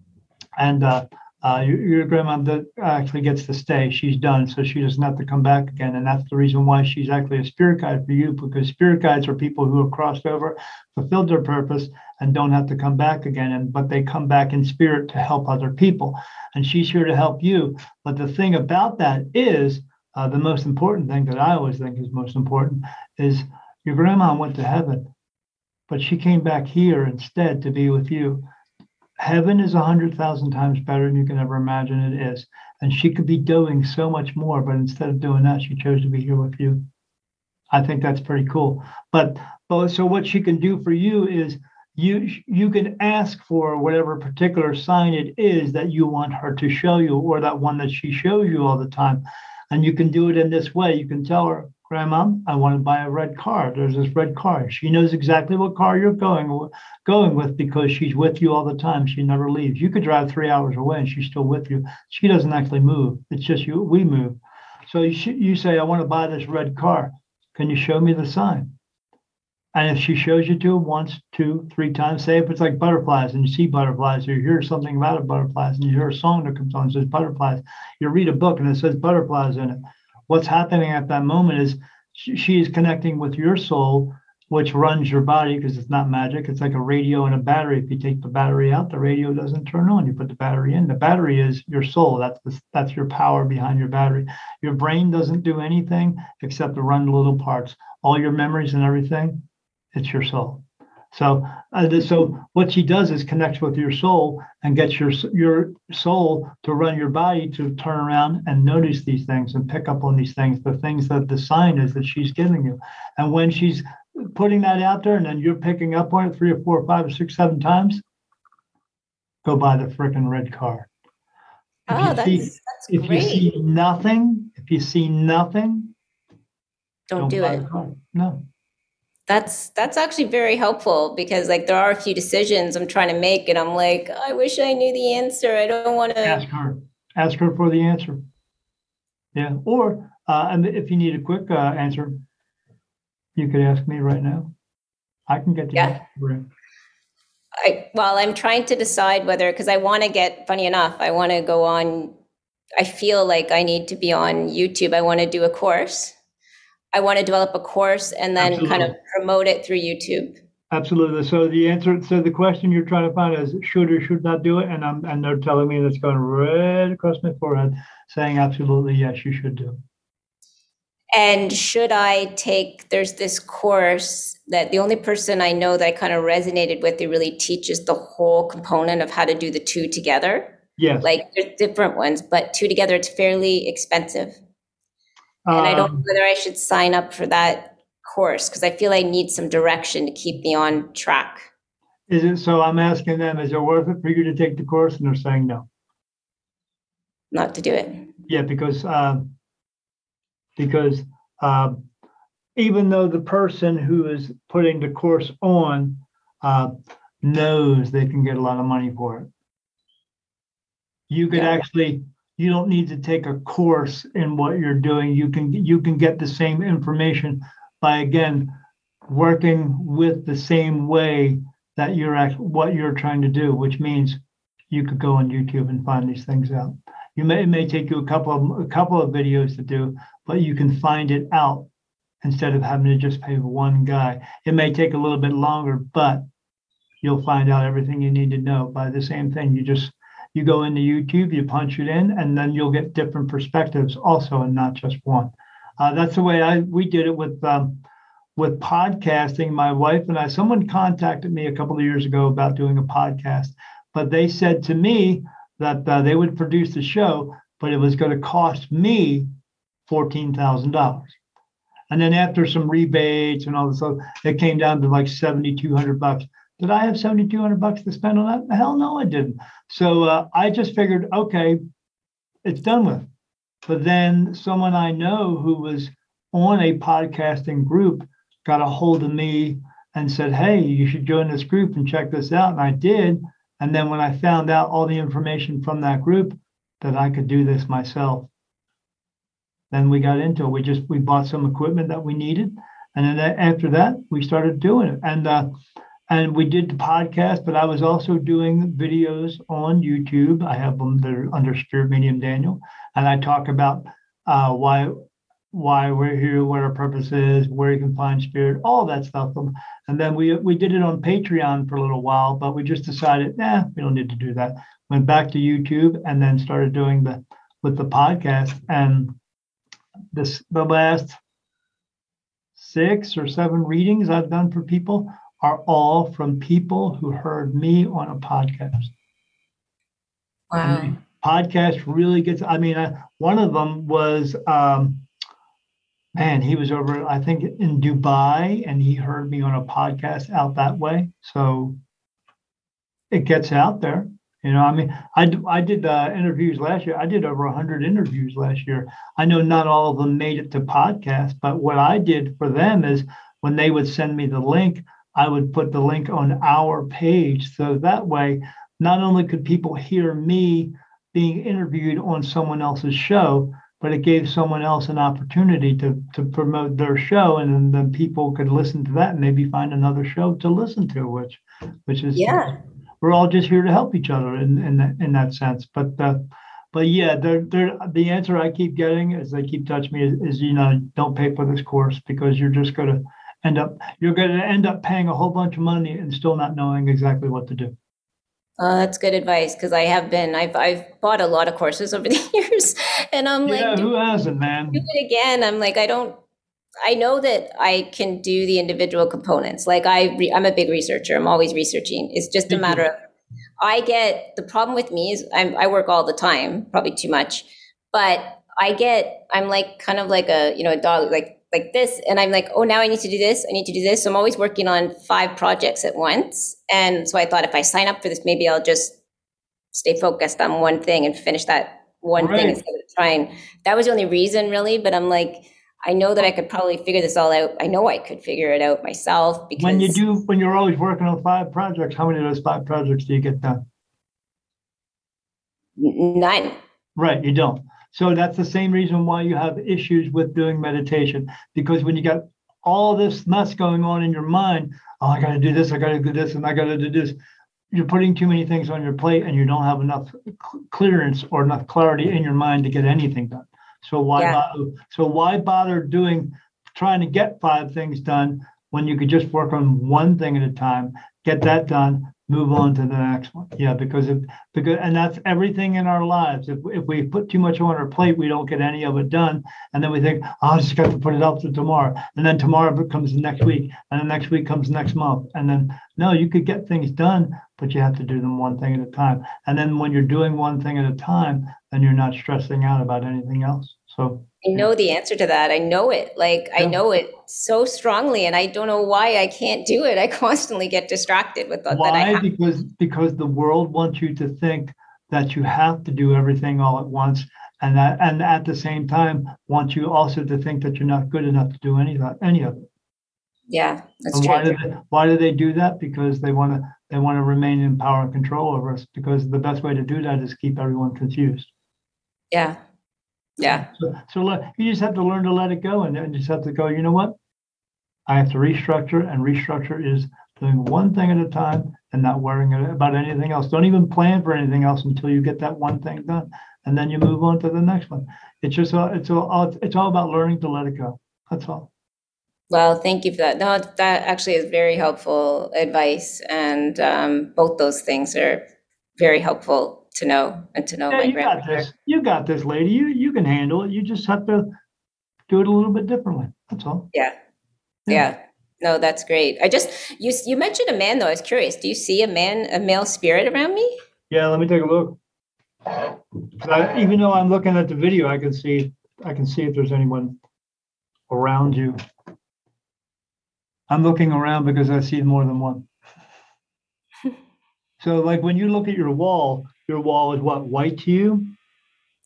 and uh, uh, your, your grandmother actually gets to stay. She's done, so she doesn't have to come back again. And that's the reason why she's actually a spirit guide for you, because spirit guides are people who have crossed over, fulfilled their purpose, and don't have to come back again. And but they come back in spirit to help other people. And she's here to help you. But the thing about that is, uh, the most important thing that I always think is most important is your grandma went to heaven, but she came back here instead to be with you heaven is a hundred thousand times better than you can ever imagine it is. And she could be doing so much more, but instead of doing that, she chose to be here with you. I think that's pretty cool. But but so what she can do for you is you you can ask for whatever particular sign it is that you want her to show you or that one that she shows you all the time and you can do it in this way you can tell her grandma i want to buy a red car. There's this red car. She knows exactly what car you're going going with because she's with you all the time. She never leaves. You could drive three hours away and she's still with you. She doesn't actually move. It's just you we move. So you, you say i want to buy this red car. Can you show me the sign? And if she shows you to it once, two, three times, say if it's like butterflies and you see butterflies, or you hear something about butterflies and you hear a song that comes on that says butterflies, you read a book and it says butterflies in it. What's happening at that moment is she, is connecting with your soul, which runs your body because it's not magic. It's like a radio and a battery. If you take the battery out, the radio doesn't turn on. You put the battery in. The battery is your soul. That's the, that's your power behind your battery. Your brain doesn't do anything except to run little parts. All your memories and everything it's your soul. So, uh, so what she does is connects with your soul and gets your your soul to run your body to turn around and notice these things and pick up on these things, the things that the sign is that she's giving you. And when she's putting that out there, and then you're picking up on it three or four or five or six, seven times, go buy the freaking red car. If oh, that's, see, that's if great. you see nothing, if you see nothing, don't, don't do it. No, that's that's actually very helpful because like there are a few decisions I'm trying to make and I'm like I wish I knew the answer. I don't want to ask her. Ask her for the answer. Yeah, or uh, and if you need a quick uh, answer, you could ask me right now. I can get the yeah. I, well, I'm trying to decide whether because I want to get funny enough, I want to go on. I feel like I need to be on YouTube. I want to do a course I want to develop a course and then Absolutely. kind of promote it through YouTube. Absolutely. So the answer, so the question you're trying to find is should or should not do it, and I'm and they're telling me that's going right across my forehead, saying absolutely yes, you should do. And should I take? There's this course that the only person I know that I kind of resonated with. It really teaches the whole component of how to do the two together. Yes. Like there's different ones, but two together, it's fairly expensive and um, I don't know um, whether I should sign up for that course because I feel I need some direction to keep me on track. Is it so? I'm asking them, is it worth it for you to take the course? And they're saying no. Not to do it. Yeah, because um, because uh, even though the person who is putting the course on uh, knows they can get a lot of money for it, you could yeah. actually you don't need to take a course in what you're doing. You can you can get the same information by again working with the same way that you're at what you're trying to do which means you could go on youtube and find these things out. You may it may take you a couple of a couple of videos to do but you can find it out instead of having to just pay one guy. It may take a little bit longer but you'll find out everything you need to know by the same thing. You just you go into YouTube, you punch it in, and then you'll get different perspectives also, and not just one. Uh, that's the way I we did it with um, with podcasting. My wife and I. Someone contacted me a couple of years ago about doing a podcast, but they said to me that uh, they would produce the show, but it was going to cost me fourteen thousand dollars. And then after some rebates and all this stuff, it came down to like seventy two hundred bucks. Did I have 7,200 bucks to spend on that? Hell no, I didn't. So uh, I just figured, okay, it's done with. But then someone I know who was on a podcasting group got a hold of me and said, hey, you should join this group and check this out. And I did. And then when I found out all the information from that group that I could do this myself, then we got into it. We just we bought some equipment that we needed, and then after that we started doing it. And uh, and we did the podcast, but I was also doing videos on YouTube. I have them that are under Spirit Medium Daniel, and I talk about uh, why why we're here, what our purpose is, where you can find spirit, all that stuff. And then we we did it on Patreon for a little while, but we just decided, nah, we don't need to do that. Went back to YouTube and then started doing the with the podcast. And this the last six or seven readings I've done for people are all from people who heard me on a podcast. Wow. podcast really gets. I mean, I, one of them was, um, man, he was over, I think, in Dubai, and he heard me on a podcast out that way. So it gets out there. You know, I mean, I, I did uh, interviews last year. I did over 100 interviews last year. I know not all of them made it to podcast, but what I did for them is when they would send me the link, I would put the link on our page. So that way, not only could people hear me being interviewed on someone else's show, but it gave someone else an opportunity to, to promote their show. And then people could listen to that and maybe find another show to listen to, which, which is, yeah we're all just here to help each other in in that, in that sense. But uh, but yeah, they're, they're, the answer I keep getting as they keep touching me is, is, you know don't pay for this course because you're just going to end up you're going to end up paying a whole bunch of money and still not knowing exactly what to do. Uh, that's good advice because I have been I've I've bought a lot of courses over the years, and I'm yeah, like, who hasn't, man? Do it again. I'm like, I don't I know that I can do the individual components. Like I, re, I'm a big researcher. I'm always researching. It's just a matter of I get the problem with me is I'm, I work all the time, probably too much, but I get I'm like kind of like a you know a dog like like this, and I'm like oh now I need to do this. I need to do this. So I'm always working on five projects at once, and so I thought if I sign up for this, maybe I'll just stay focused on one thing and finish that one right. thing instead of trying. That was the only reason, really. But I'm like I know that I could probably figure this all out. I know I could figure it out myself because when you do when you're always working on five projects, how many of those five projects do you get done? None. Right, you don't. So that's the same reason why you have issues with doing meditation because when you got all this mess going on in your mind, oh, I got to do this, I got to do this, and I got to do this. You're putting too many things on your plate, and you don't have enough clearance or enough clarity in your mind to get anything done. So why yeah. bother, so why bother doing trying to get five things done when you could just work on one thing at a time, get that done, move on to the next one. Yeah, because if because and that's everything in our lives. If if we put too much on our plate, we don't get any of it done, and then we think, oh, I just got to put it up to tomorrow, and then tomorrow comes next week, and the next week comes next month, and then no, you could get things done, but you have to do them one thing at a time. And then when you're doing one thing at a time, then you're not stressing out about anything else. So I know the answer to that. I know it. Like yeah. I know it so strongly, and I don't know why I can't do it. I constantly get distracted with the, why because because the world wants you to think that you have to do everything all at once, and that and at the same time wants you also to think that you're not good enough to do any of any of it. Yeah, that's and true. Why do, they, why do they do that? Because they want to they want to remain in power and control over us. Because the best way to do that is keep everyone confused. Yeah, yeah. So, so you just have to learn to let it go and then just have to go, you know what? I have to restructure, and restructure is doing one thing at a time and not worrying about anything else. Don't even plan for anything else until you get that one thing done, and then you move on to the next one. It's just all, it's all it's all about learning to let it go. That's all. Well, thank you for that. No, that actually is very helpful advice, and um, both those things are very helpful to know and to know yeah, my you got this. You got this, lady. You you can handle it. You just have to do it a little bit differently. That's all. Yeah. Yeah. yeah. No, that's great. I just you you mentioned a man though. I was curious. Do you see a man, a male spirit around me? Yeah, let me take a look. I, even though I'm looking at the video, I can see I can see if there's anyone around you. I'm looking around because I see more than one. so, like when you look at your wall, your wall is what white to you?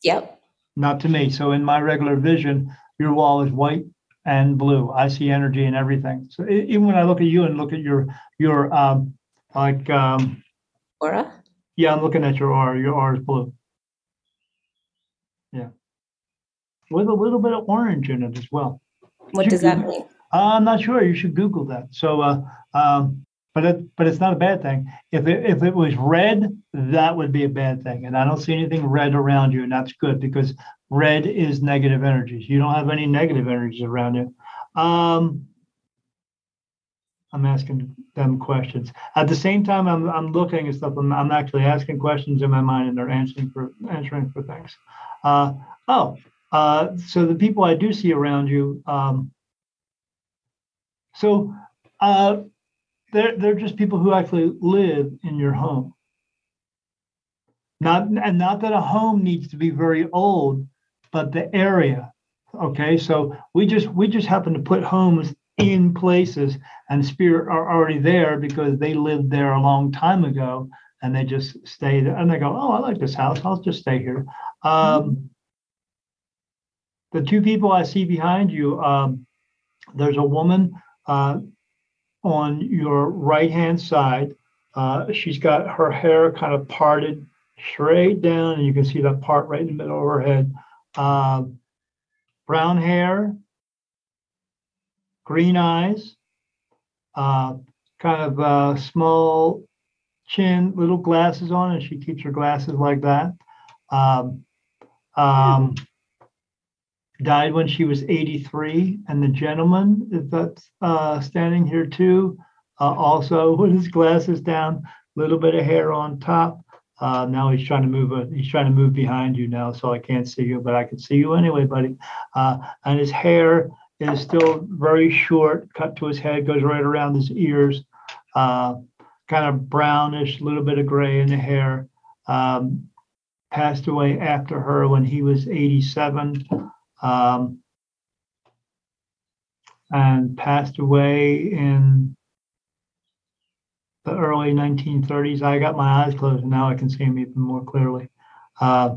Yep. Not to me. So in my regular vision your wall is white and blue. I see energy in everything. So even when i look at you and look at your your um like um aura? Yeah i'm looking at your aura your aura is blue. Yeah. With a little bit of orange in it as well. What does that mean? I'm not sure. You should google that. So uh um but it, but it's not a bad thing. If it, if it was red, that would be a bad thing. And I don't see anything red around you, and that's good because red is negative energies. You don't have any negative energies around you. Um, I'm asking them questions. At the same time, I'm I'm looking at stuff. I'm, I'm actually asking questions in my mind, and they're answering for answering for things. Uh, oh, uh, so the people I do see around you. Um, so uh, they're, they're just people who actually live in your home. not and not that a home needs to be very old, but the area. Okay, so we just we just happen to put homes in places, and spirit are already there because they lived there a long time ago, and they just stay there. And they go, "Oh, I like this house. I'll just stay here." Um, the two people I see behind you, um, there's a woman uh, on your right hand side. Uh, she's got her hair kind of parted straight down, and you can see that part right in the middle of her head. Uh, brown hair, green eyes, uh, kind of uh, small chin, little glasses on, and she keeps her glasses like that. Um, um, died when she was 83, and the gentleman that's uh, standing here too, uh, also with his glasses down, little bit of hair on top. Uh, now he's trying to move. A, he's trying to move behind you now, so I can't see you, but I can see you anyway, buddy. Uh, and his hair is still very short, cut to his head, goes right around his ears. Uh, kind of brownish, little bit of gray in the hair. Um, passed away after her when he was 87. Um, and passed away in the early 1930s. I got my eyes closed and now I can see him even more clearly. Uh,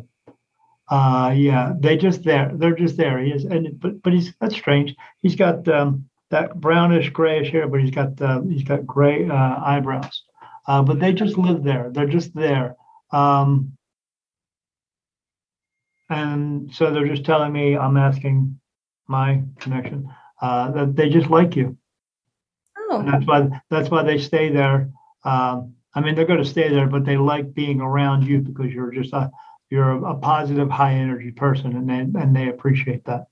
uh, yeah, they just there. They're just there. He is, and but but he's that's strange. He's got um, that brownish grayish hair, but he's got uh, he's got gray uh, eyebrows. Uh, but they just live there. They're just there. Um, and so they're just telling me I'm asking my connection uh, that they just like you. Oh, And that's why that's why they stay there. Um, I mean, they're going to stay there, but they like being around you because you're just a you're a, a positive, high energy person, and they and they appreciate that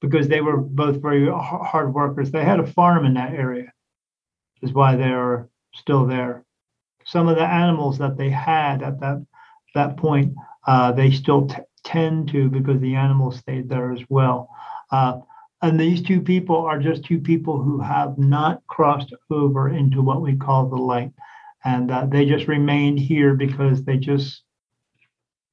because they were both very hard workers. They had a farm in that area, is why they are still there. Some of the animals that they had at that that point, uh, they still t- tend to because the animals stayed there as well. Uh, and these two people are just two people who have not crossed over into what we call the light. And uh, they just remained here because they just,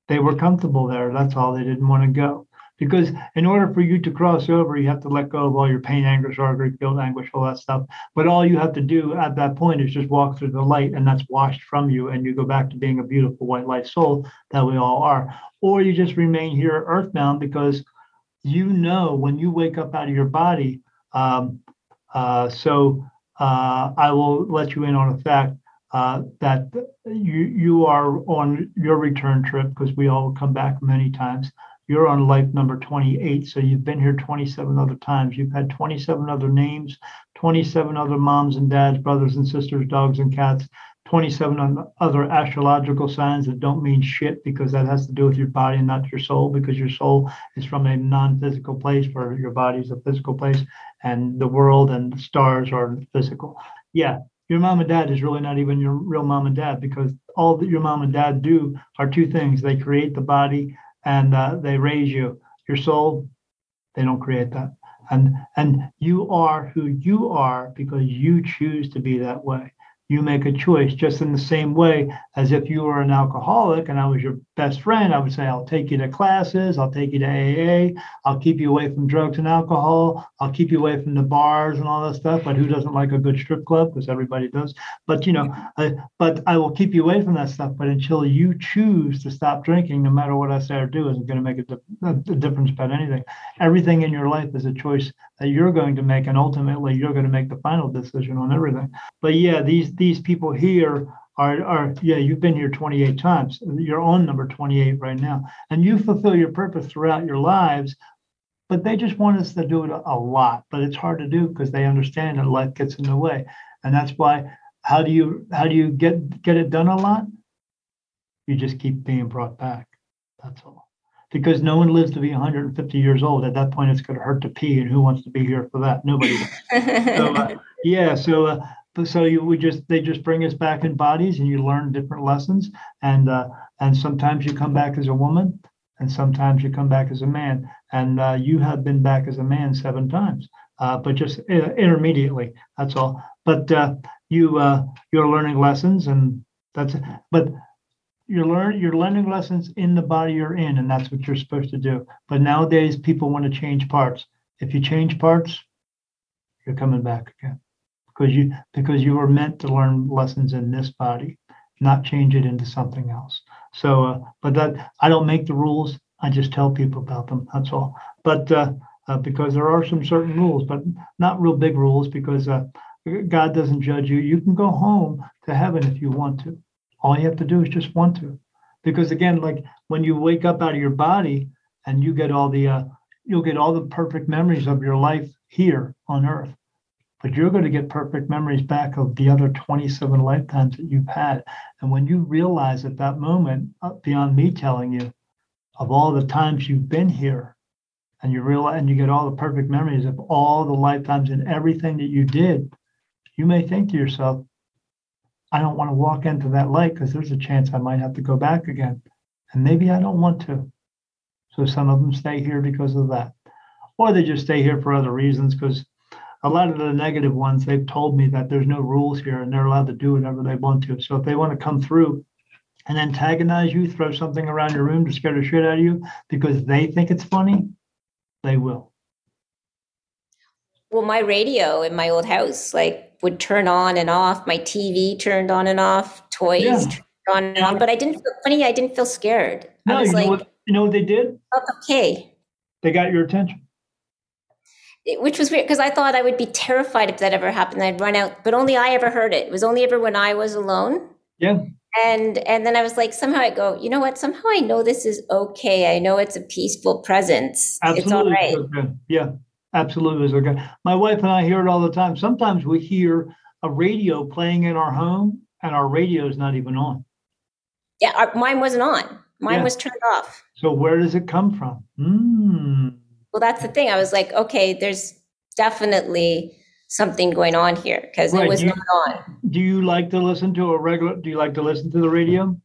they were comfortable there. That's all. They didn't want to go. Because in order for you to cross over, you have to let go of all your pain, anger, sorrow, guilt, anguish, all that stuff. But all you have to do at that point is just walk through the light, and that's washed from you, and you go back to being a beautiful white light soul that we all are. Or you just remain here earthbound because you know when you wake up out of your body. Um, uh, so uh, I will let you in on a fact uh, that you you are on your return trip because we all come back many times. You're on life number 28, so you've been here 27 other times. You've had 27 other names, 27 other moms and dads, brothers and sisters, dogs and cats, 27 on other astrological signs that don't mean shit because that has to do with your body and not your soul because your soul is from a non-physical place where your body is a physical place and the world and the stars are physical yeah your mom and dad is really not even your real mom and dad because all that your mom and dad do are two things they create the body and uh, they raise you. Your soul they don't create that. And and you are who you are because you choose to be that way you make a choice just in the same way as if you were an alcoholic and I was your best friend, I would say, I'll take you to classes, I'll take you to AA, I'll keep you away from drugs and alcohol, I'll keep you away from the bars and all that stuff. But who doesn't like a good strip club? Because everybody does. But you know, I, but I will keep you away from that stuff. But until you choose to stop drinking, no matter what I say or do, isn't going to make a, di- a difference about anything. Everything in your life is a choice that you're going to make, and ultimately you're going to make the final decision on everything. But yeah, these these people here are are yeah, you've been here 28 times. You're on number 28 right now, and you fulfill your purpose throughout your lives. But they just want us to do it a, lot, but it's hard to do because they understand that life gets in the way, and that's why. How do you how do you get get it done a lot? You just keep being brought back. That's all because no one lives to be 150 years old. At that point, it's going to hurt to pee, and who wants to be here for that? Nobody. so, uh, yeah, so uh, so you we just they just bring us back in bodies, and you learn different lessons, and uh, and sometimes you come back as a woman, and sometimes you come back as a man, and uh, you have been back as a man seven times, uh, but just uh, intermediately. That's all. But uh, you uh, you're learning lessons, and that's but you're you're learning lessons in the body you're in, and that's what you're supposed to do. But nowadays, people want to change parts. If you change parts, you're coming back again because you because you were meant to learn lessons in this body, not change it into something else. So, uh, but that I don't make the rules. I just tell people about them. That's all. But uh, uh, because there are some certain rules, but not real big rules because uh, God doesn't judge you. You can go home to heaven if you want to. All you have to do is just want to. Because again, like when you wake up out of your body and you get all the uh, you'll get all the perfect memories of your life here on earth. But you're going to get perfect memories back of the other 27 lifetimes that you've had. And when you realize at that moment, uh, beyond me telling you, of all the times you've been here, and you realize and you get all the perfect memories of all the lifetimes and everything that you did, you may think to yourself, I don't want to walk into that light because there's a chance I might have to go back again. And maybe I don't want to. So some of them stay here because of that. Or they just stay here for other reasons because a lot of the negative ones, they've told me that there's no rules here and they're allowed to do whatever they want to. So if they want to come through and antagonize you, throw something around your room to scare the shit out of you because they think it's funny, they will. Well, my radio in my old house, like, would turn on and off. My TV turned on and off. Toys yeah. turned on and off. But I didn't feel funny. I didn't feel scared. No, I was you like, know what, you know what they did? Okay. They got your attention. It, which was weird because I thought I would be terrified if that ever happened. I'd run out, but only I ever heard it. It was only ever when I was alone. Yeah. And and then I was like, somehow I go, you know what? Somehow I know this is okay. I know it's a peaceful presence. Absolutely. It's all right. Okay. Yeah, absolutely is okay. My wife and I hear it all the time. Sometimes we hear a radio playing in our home, and our radio is not even on. Yeah, our, mine wasn't on. Mine yeah. was turned off. So where does it come from? Mm. Well, that's the thing. I was like, okay, there's definitely something going on here because right. it was you, not on. Do you like to listen to a regular? Do you like to listen to the radio?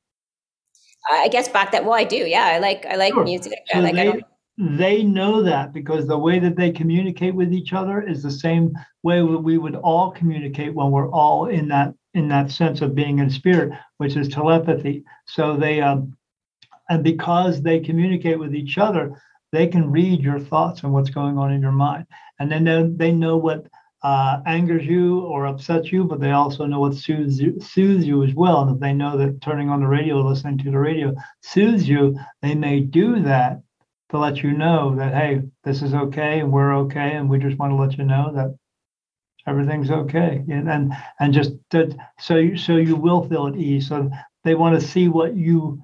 I guess back that. Well, I do. Yeah, I like I like sure. music. So I like. They, I they know that because the way that they communicate with each other is the same way we would all communicate when we're all in that in that sense of being in spirit, which is telepathy. So they um, and because they communicate with each other, they can read your thoughts and what's going on in your mind, and then they, they know what uh, angers you or upsets you, but they also know what soothes you, soothes you as well. And if they know that turning on the radio, listening to the radio soothes you, they may do that to let you know that hey, this is okay and we're okay, and we just want to let you know that everything's okay, and and, and just that so you so you will feel at ease. So they want to see what you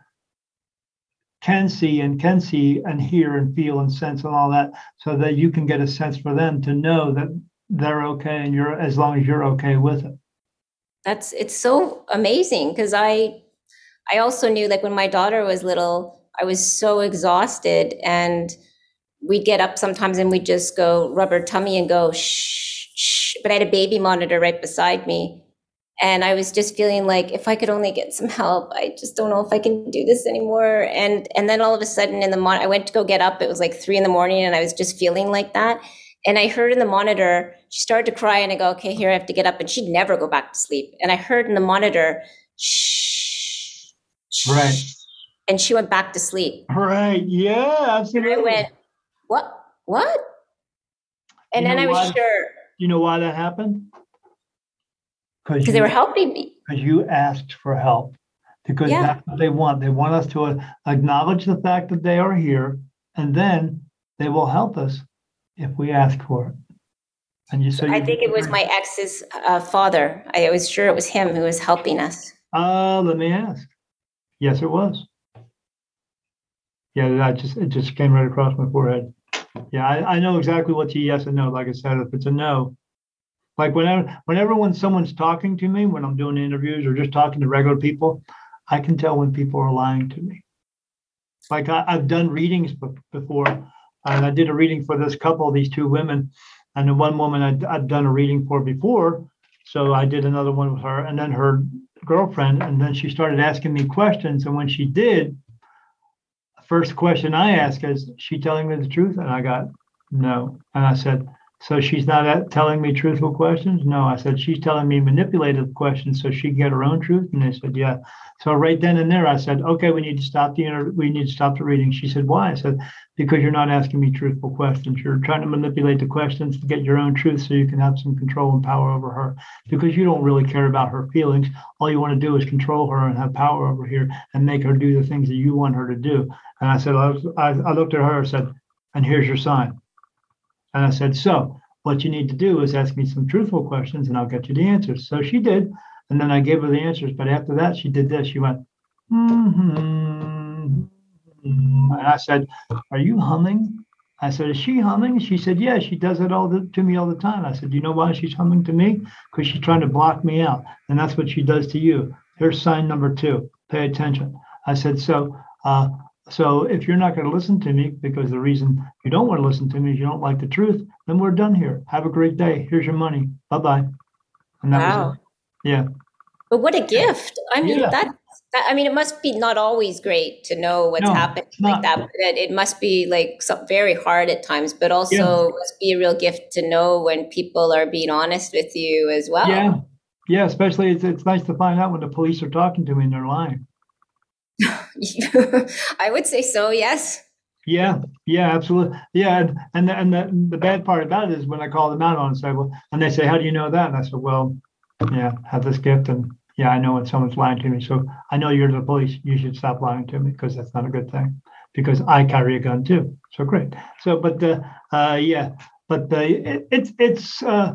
can see and can see and hear and feel and sense and all that so that you can get a sense for them to know that they're okay and you're as long as you're okay with it that's it's so amazing because i i also knew like when my daughter was little i was so exhausted and we'd get up sometimes and we'd just go rub her tummy and go shh, shh. but i had a baby monitor right beside me and i was just feeling like if i could only get some help i just don't know if i can do this anymore. And and then all of a sudden in the morning i went to go get up it was like three in the morning and i was just feeling like that. And i heard in the monitor she started to cry and i go okay here i have to get up and she'd never go back to sleep. And i heard in the monitor shh, shh right and she went back to sleep right yeah absolutely and i went what what and you then i was why, sure you know why that happened because they were helping me. Because you asked for help. Because yeah. that's what they want. They want us to acknowledge the fact that they are here, and then they will help us if we ask for it. And you, so I think it was my ex's uh, father. I was sure it was him who was helping us. Uh, let me ask. Yes, it was. Yeah, that just it just came right across my forehead. Yeah, I, I know exactly what's a yes and no. Like I said, if it's a no, like whenever, whenever when someone's talking to me, when I'm doing interviews or just talking to regular people, I can tell when people are lying to me. Like I, have done readings before, and I did a reading for this couple, these two women, and the one woman I'd, I'd done a reading for before. So I did another one with her, and then her girlfriend, and then she started asking me questions. And when she did, first question I asked is, "She telling me the truth?" And I got no, and I said, So she's not uh, telling me truthful questions? No, I said, she's telling me manipulative questions so she can get her own truth. And they said, yeah. So right then and there, I said, okay, we need to stop the inter- we need to stop the reading. She said, why? I said, because you're not asking me truthful questions. You're trying to manipulate the questions to get your own truth so you can have some control and power over her. Because you don't really care about her feelings. All you want to do is control her and have power over here and make her do the things that you want her to do. And I said, I, was, I, I looked at her and said, and here's your sign. And I said, so what you need to do is ask me some truthful questions and I'll get you the answers. So she did. And then I gave her the answers. But after that, she did this. She went, mm-hmm. and I said, Are you humming? I said, Is she humming? She said, Yeah, she does it all the, to me all the time. I said, Do you know why she's humming to me? Because she's trying to block me out. And that's what she does to you. Here's sign number two. Pay attention. I said, So, uh, so if you're not going to listen to me because the reason you don't want to listen to me is you don't like the truth, then we're done here. Have a great day. Here's your money. Bye bye. And that wow. was it. Yeah. But what a gift. I mean, yeah. that, that, I mean, it must be not always great to know what's no, happening like that, but it, must be like some, very hard at times, but also yeah. must be a real gift to know when people are being honest with you as well. Yeah. Yeah. Especially it's, it's nice to find out when the police are talking to me and they're lying. I would say so. Yes. Yeah, yeah, absolutely. Yeah, and and the, and the, the bad part about it is when I call them out on it, say, well, and they say, how do you know that? And I said, well, yeah, have this gift, and yeah, I know when someone's lying to me. So I know you're the police. You should stop lying to me because that's not a good thing. Because I carry a gun too. So great. So, but the uh, yeah, but the it, it's it's uh,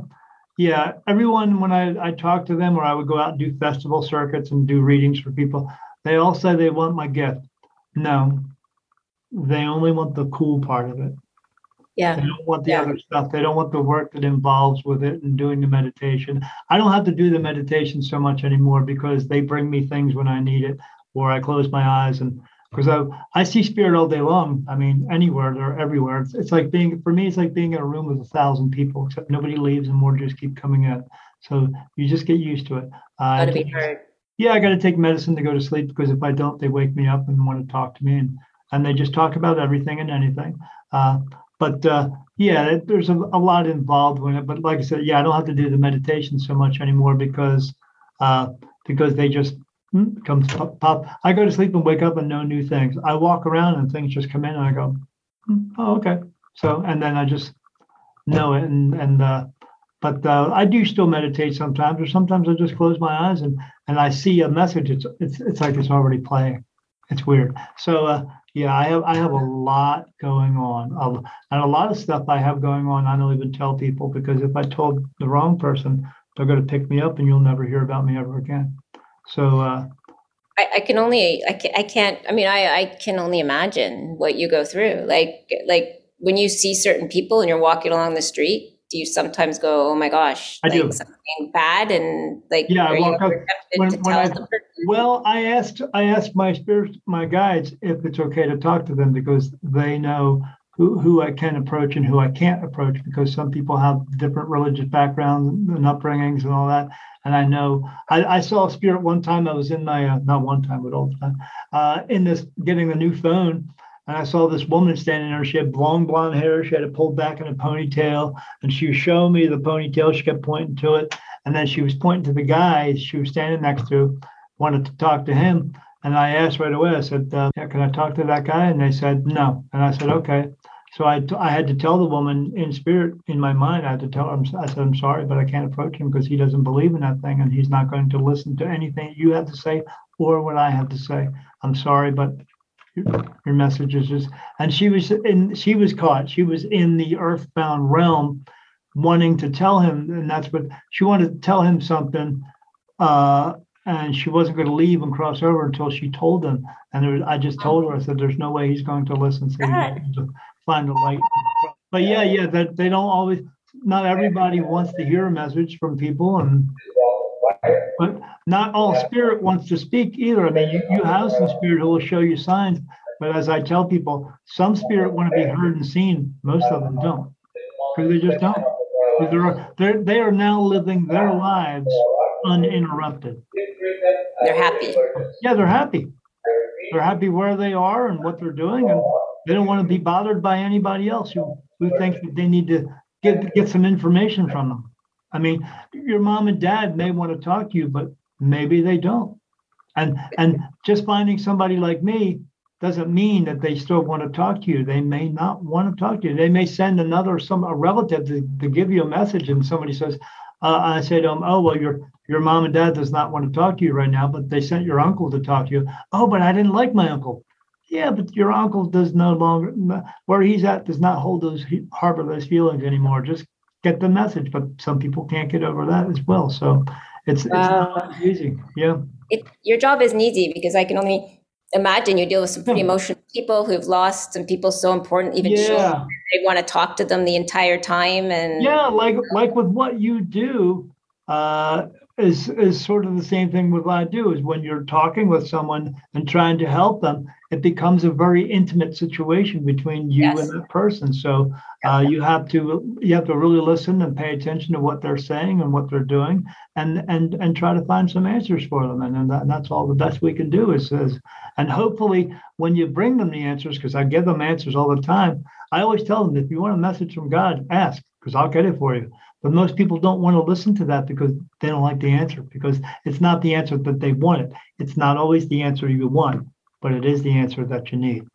yeah. Everyone when I I talk to them, or I would go out and do festival circuits and do readings for people they all say they want my gift. No, they only want the cool part of it. Yeah. They don't want the yeah. other stuff. They don't want the work that involves with it and doing the meditation. I don't have to do the meditation so much anymore because they bring me things when I need it, or I close my eyes and because I, I see spirit all day long. I mean, anywhere, they're everywhere. It's, it's like being, for me, it's like being in a room with a thousand people, except nobody leaves and more just keep coming in. So you just get used to it. Uh, be heard yeah, I got to take medicine to go to sleep because if I don't, they wake me up and want to talk to me, and and they just talk about everything and anything. Uh, but uh, yeah, there's a, a, lot involved with it. But like I said, yeah, I don't have to do the meditation so much anymore because uh, because they just hmm, pop, pop. I go to sleep and wake up and know new things. I walk around and things just come in and I go, hmm, oh okay. So and then I just know it and and uh, but uh, I do still meditate sometimes, or sometimes I just close my eyes and and I see a message. It's it's it's like it's already playing. It's weird. So uh, yeah, I have I have a lot going on, um, and a lot of stuff I have going on. I don't even tell people because if I told the wrong person, they're going to pick me up, and you'll never hear about me ever again. So. Uh, I, I can only I, can, I can't I mean I, I can only imagine what you go through like like when you see certain people and you're walking along the street do you sometimes go, oh my gosh, I like do. something bad and like yeah, up when, when I, well, I asked I asked my spirit my guides if it's okay to talk to them because they know who, who I can approach and who I can't approach because some people have different religious backgrounds and upbringings and all that. And I know I, I saw a spirit one time. I was in my uh, not one time but all the time uh, in this getting the new phone and I saw this woman standing there. She had long blonde hair. She had it pulled back in a ponytail. And she was showing me the ponytail. She kept pointing to it. And then she was pointing to the guy she was standing next to, wanted to talk to him. And I asked right away, I said, uh, Can I talk to that guy? And they said, No. And I said, Okay. So I, t- I had to tell the woman in spirit, in my mind, I had to tell her, I said, I'm sorry, but I can't approach him because he doesn't believe in that thing and he's not going to listen to anything you have to say or what I have to say. I'm sorry, but your messages is and she was in she was caught. She was in the earthbound realm wanting to tell him and that's what she wanted to tell him something uh and she wasn't going to leave and cross over until she told him. And there was, i just told her i said there's no way he's going to listen so to find a light. But yeah yeah that they don't always not everybody wants to hear a message from people and but not all spirit wants to speak either. I mean, you, you have some spirit who will show you signs, but as I tell people, some spirit want to be heard and seen. Most of them don't, because they just don't. They're, they're, they are now living their lives uninterrupted. They're happy. Yeah, they're happy. They're happy where they are and what they're doing, and they don't want to be bothered by anybody else who, who thinks that they need to get get some information from them. I mean, your mom and dad may want to talk to you, but maybe they don't. And and just finding somebody like me doesn't mean that they still want to talk to you. They may not want to talk to you. They may send another some a relative to, to give you a message, and somebody says, uh, "I say to them, oh well, your your mom and dad does not want to talk to you right now, but they sent your uncle to talk to you. Oh, but I didn't like my uncle. Yeah, but your uncle does no longer where he's at does not hold those harbor those feelings anymore. Just get the message, but some people can't get over that as well. So it's, it's not easy. Yeah. It, your job isn't easy because I can only imagine you deal with some pretty emotional people who've lost some people so important, even yeah. children. They want to talk to them the entire time. And yeah, like like with what you do, uh, is is sort of the same thing with what I do is when you're talking with someone and trying to help them, it becomes a very intimate situation between you yes. and that person. So uh, you have to you have to really listen and pay attention to what they're saying and what they're doing, and and and try to find some answers for them. And, and, that, and that's all the best we can do is, is and hopefully when you bring them the answers, because I give them answers all the time. I always tell them if you want a message from God, ask because I'll get it for you. But most people don't want to listen to that because they don't like the answer because it's not the answer that they wanted. It's not always the answer you want, but it is the answer that you need.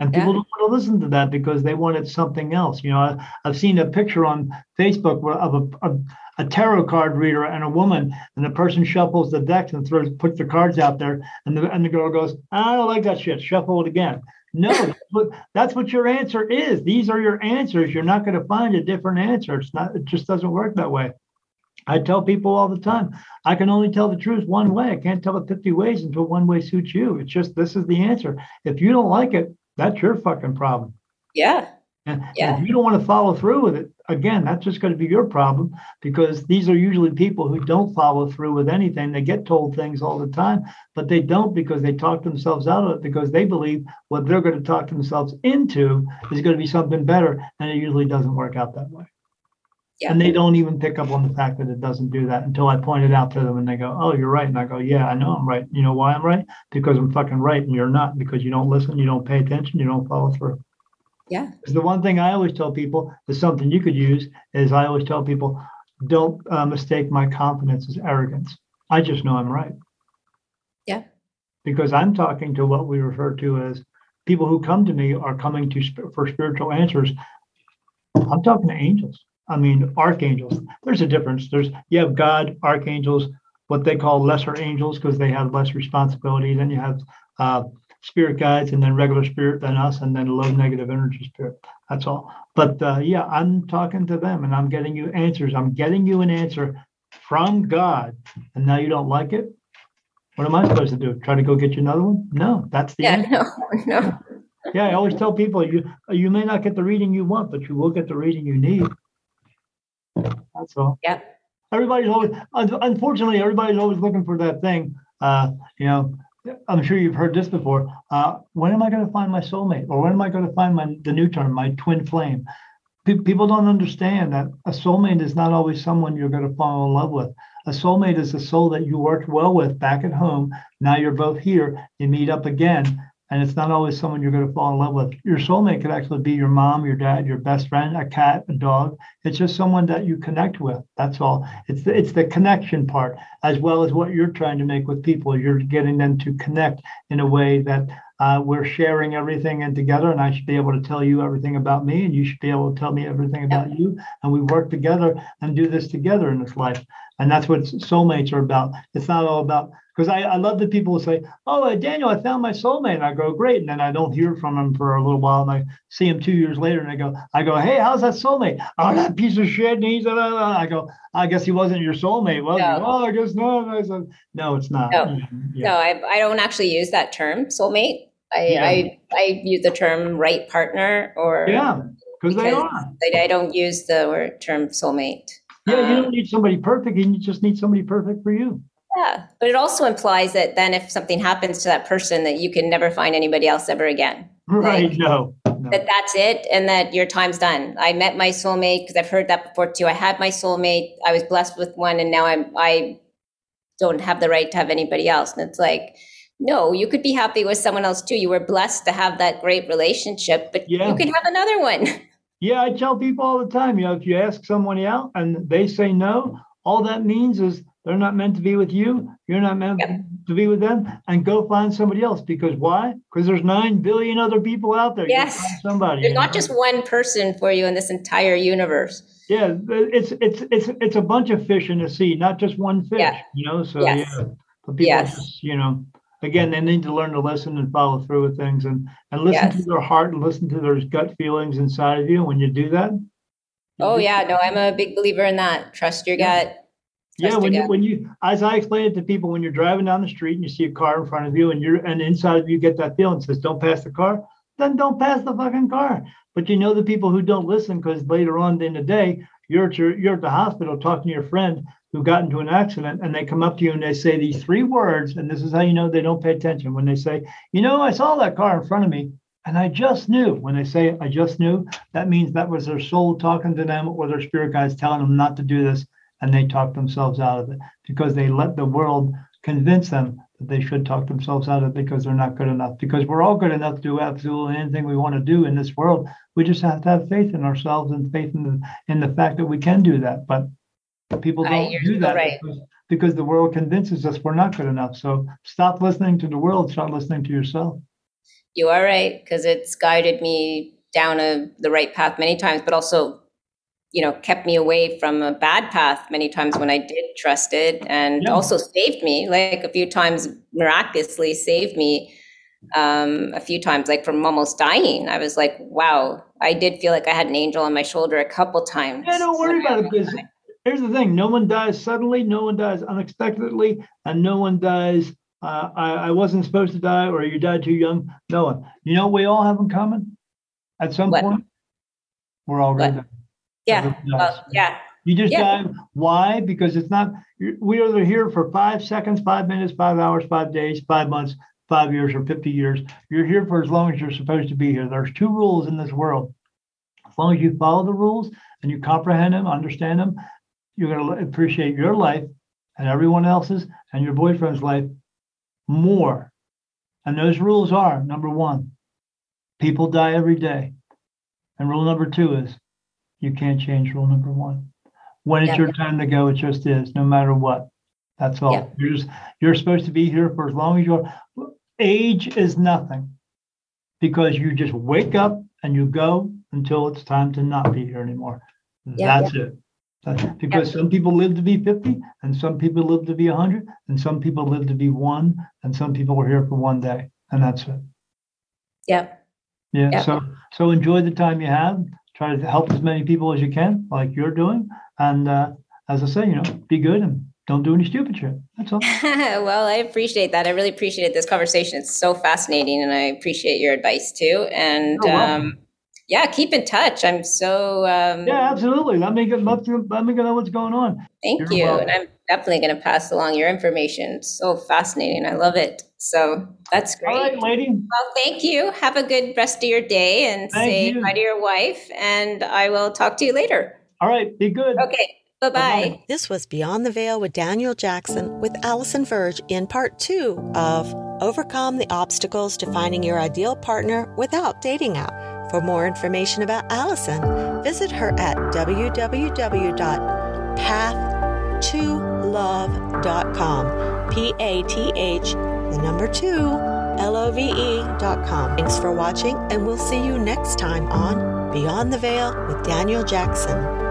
And yeah. people don't want to listen to that because they wanted something else. You know, I, have seen a picture on Facebook of a, a, a, tarot card reader and a woman, and the person shuffles the decks and throws puts the cards out there, and the and the girl goes, "I don't like that shit. Shuffle it again." No, that's what, that's what your answer is. These are your answers. You're not going to find a different answer. It's not. It just doesn't work that way. I tell people all the time, I can only tell the truth one way. I can't tell it 50 ways until one way suits you. It's just this is the answer. If you don't like it, that's your fucking problem. Yeah. And, yeah. if you don't want to follow through with it, again, that's just going to be your problem because these are usually people who don't follow through with anything. They get told things all the time, but they don't because they talk themselves out of it because they believe what they're going to talk themselves into is going to be something better. And it usually doesn't work out that way. Yeah. And they don't even pick up on the fact that it doesn't do that until I point it out to them and they go, Oh, you're right. And I go, Yeah, I know I'm right. You know why I'm right? Because I'm fucking right. And you're not because you don't listen, you don't pay attention, you don't follow through. Yeah. Because The one thing I always tell people is something you could use is I always tell people, don't uh, mistake my confidence as arrogance. I just know I'm right. Yeah. Because I'm talking to what we refer to as people who come to me are coming to sp- for spiritual answers. I'm talking to angels. I mean, archangels. There's a difference. There's you have God, archangels, what they call lesser angels because they have less responsibility. Then you have uh, spirit guides and then regular spirit than us and then low negative energy spirit that's all but uh, yeah i'm talking to them and i'm getting you answers i'm getting you an answer from god and now you don't like it what am i supposed to do try to go get you another one no that's the yeah answer. no no yeah i always tell people you you may not get the reading you want but you will get the reading you need that's all yeah everybody's always unfortunately everybody's always looking for that thing uh you know I'm sure you've heard this before. Uh, when am I going to find my soulmate, or when am I going to find my the new term, my twin flame? People don't understand that a soulmate is not always someone you're going to fall in love with. A soulmate is a soul that you worked well with back at home. Now you're both here. You meet up again, and it's not always someone you're going to fall in love with. Your soulmate could actually be your mom, your dad, your best friend, a cat, a dog. It's just someone that you connect with. That's all. It's the, it's the connection part, as well as what you're trying to make with people. You're getting them to connect in a way that uh, we're sharing everything and together, and I should be able to tell you everything about me, and you should be able to tell me everything about you, and we work together and do this together in this life. And that's what soulmates are about. It's not all about because I, I love the people who say, "Oh, uh, Daniel, I found my soulmate." And I go, "Great," and then I don't hear from him for a little while, and I see him two years later, and I go, "I go, hey, how's that soulmate?" Oh, that piece of shit. And he's, uh, I go, "I guess he wasn't your soulmate, was no. he?" Oh, I guess no. I said, "No, it's not." No, mm-hmm. yeah. no, I, I don't actually use that term, soulmate. I, yeah. I, I use the term right partner, or yeah, because they are. I, I don't use the word term soulmate. Yeah, you don't um, need somebody perfect. and You just need somebody perfect for you. Yeah, but it also implies that then if something happens to that person, that you can never find anybody else ever again. Right? Like, no, no. That that's it, and that your time's done. I met my soulmate because I've heard that before too. I had my soulmate. I was blessed with one, and now I'm I don't have the right to have anybody else. And it's like, no, you could be happy with someone else too. You were blessed to have that great relationship, but yeah. you could have another one. Yeah, I tell people all the time, you know, if you ask someone out and they say no, all that means is they're not meant to be with you. You're not meant yep. to be with them, and go find somebody else. Because why? Because there's nine billion other people out there. Yes, somebody. There's not know? just one person for you in this entire universe. Yeah, it's it's it's it's a bunch of fish in the sea, not just one fish. Yeah. You know, so yes. yeah, but people yes. just you know again, they need to learn to listen and follow through with things and, and listen yes. to their heart and listen to their gut feelings inside of you. And when you do that. Oh yeah, no, I'm a big believer in that. Trust your gut yeah, when you, when you, as I explain it to people, when you're driving down the street and you see a car in front of you, and you're and inside of you get that feeling says, "Don't pass the car," then don't pass the fucking car. But you know the people who don't listen because later on in the day, you're at your, you're at the hospital talking to your friend who got into an accident, and they come up to you and they say these three words, and this is how you know they don't pay attention when they say, "You know, I saw that car in front of me." And I just knew when they say I just knew, that means that was their soul talking to them or their spirit guides telling them not to do this and they talk themselves out of it because they let the world convince them that they should talk themselves out of it because they're not good enough. Because we're all good enough to do absolutely anything we want to do in this world. We just have to have faith in ourselves and faith in the in the fact that we can do that. But people don't do that right. because, because the world convinces us we're not good enough. So stop listening to the world, start listening to yourself. You are right, because it's guided me down a, the right path many times, but also you know kept me away from a bad path many times when i did trust it and yeah. also saved me like a few times miraculously saved me um, a few times like from almost dying. I was like wow. I did feel like i had an angel on my shoulder a couple times. Yeah don't worry about it because here's the thing. No one dies suddenly no one dies unexpectedly and no one dies uh, I, I wasn't supposed to die or you died too young. No one. You know we all have in common? At some what? point we're all going to yeah. Well, yeah. You just yeah. die. Why? Because it's not, we are here for five seconds, five minutes, five hours, five days, five months, five years, or 50 years. You're here for as long as you're supposed to be here. There's two rules in this world. As long as you follow the rules and you comprehend them, understand them, you're going to appreciate your life and everyone else's and your boyfriend's life more. And those rules are number one, people die every day. And rule number two is you can't change rule number one. When it's your time to go, it just is, no matter what. That's all. You're just you're supposed to be here for as long as you're age is nothing because you just wake up and you go until it's time to not be here anymore. That's it. That's, because some people live to be 50 and some people live to be 100 and some people live to be one and some people are here for one day and that's it. Yeah. Yeah. So so enjoy the time you have try to help as many people as you can, like you're doing. And uh, as I say, you know, be good and don't do any stupid shit. That's all. well, I appreciate that. I really appreciated this conversation. It's so fascinating, and I appreciate your advice too. And um, yeah, keep in touch. I'm so um, yeah, absolutely. Let me get let me know what's going on. Thank You're you, welcome. and I'm definitely going to pass along your information. It's so fascinating. I love it. So that's great. All right, lady. Well, thank you. Have a good rest of your day and thank say you. hi to your wife. And I will talk to you later. All right. Be good. Okay. Bye bye. This was Beyond the Veil with Daniel Jackson with Alison Verge in part two of Overcome the Obstacles to Finding Your Ideal Partner Without Dating App. For more information about Alison, visit her at www.path2love.com. P A T H the number two, L-O-V-E.com. Thanks for watching, and we'll see you next time on Beyond the Veil with Daniel Jackson.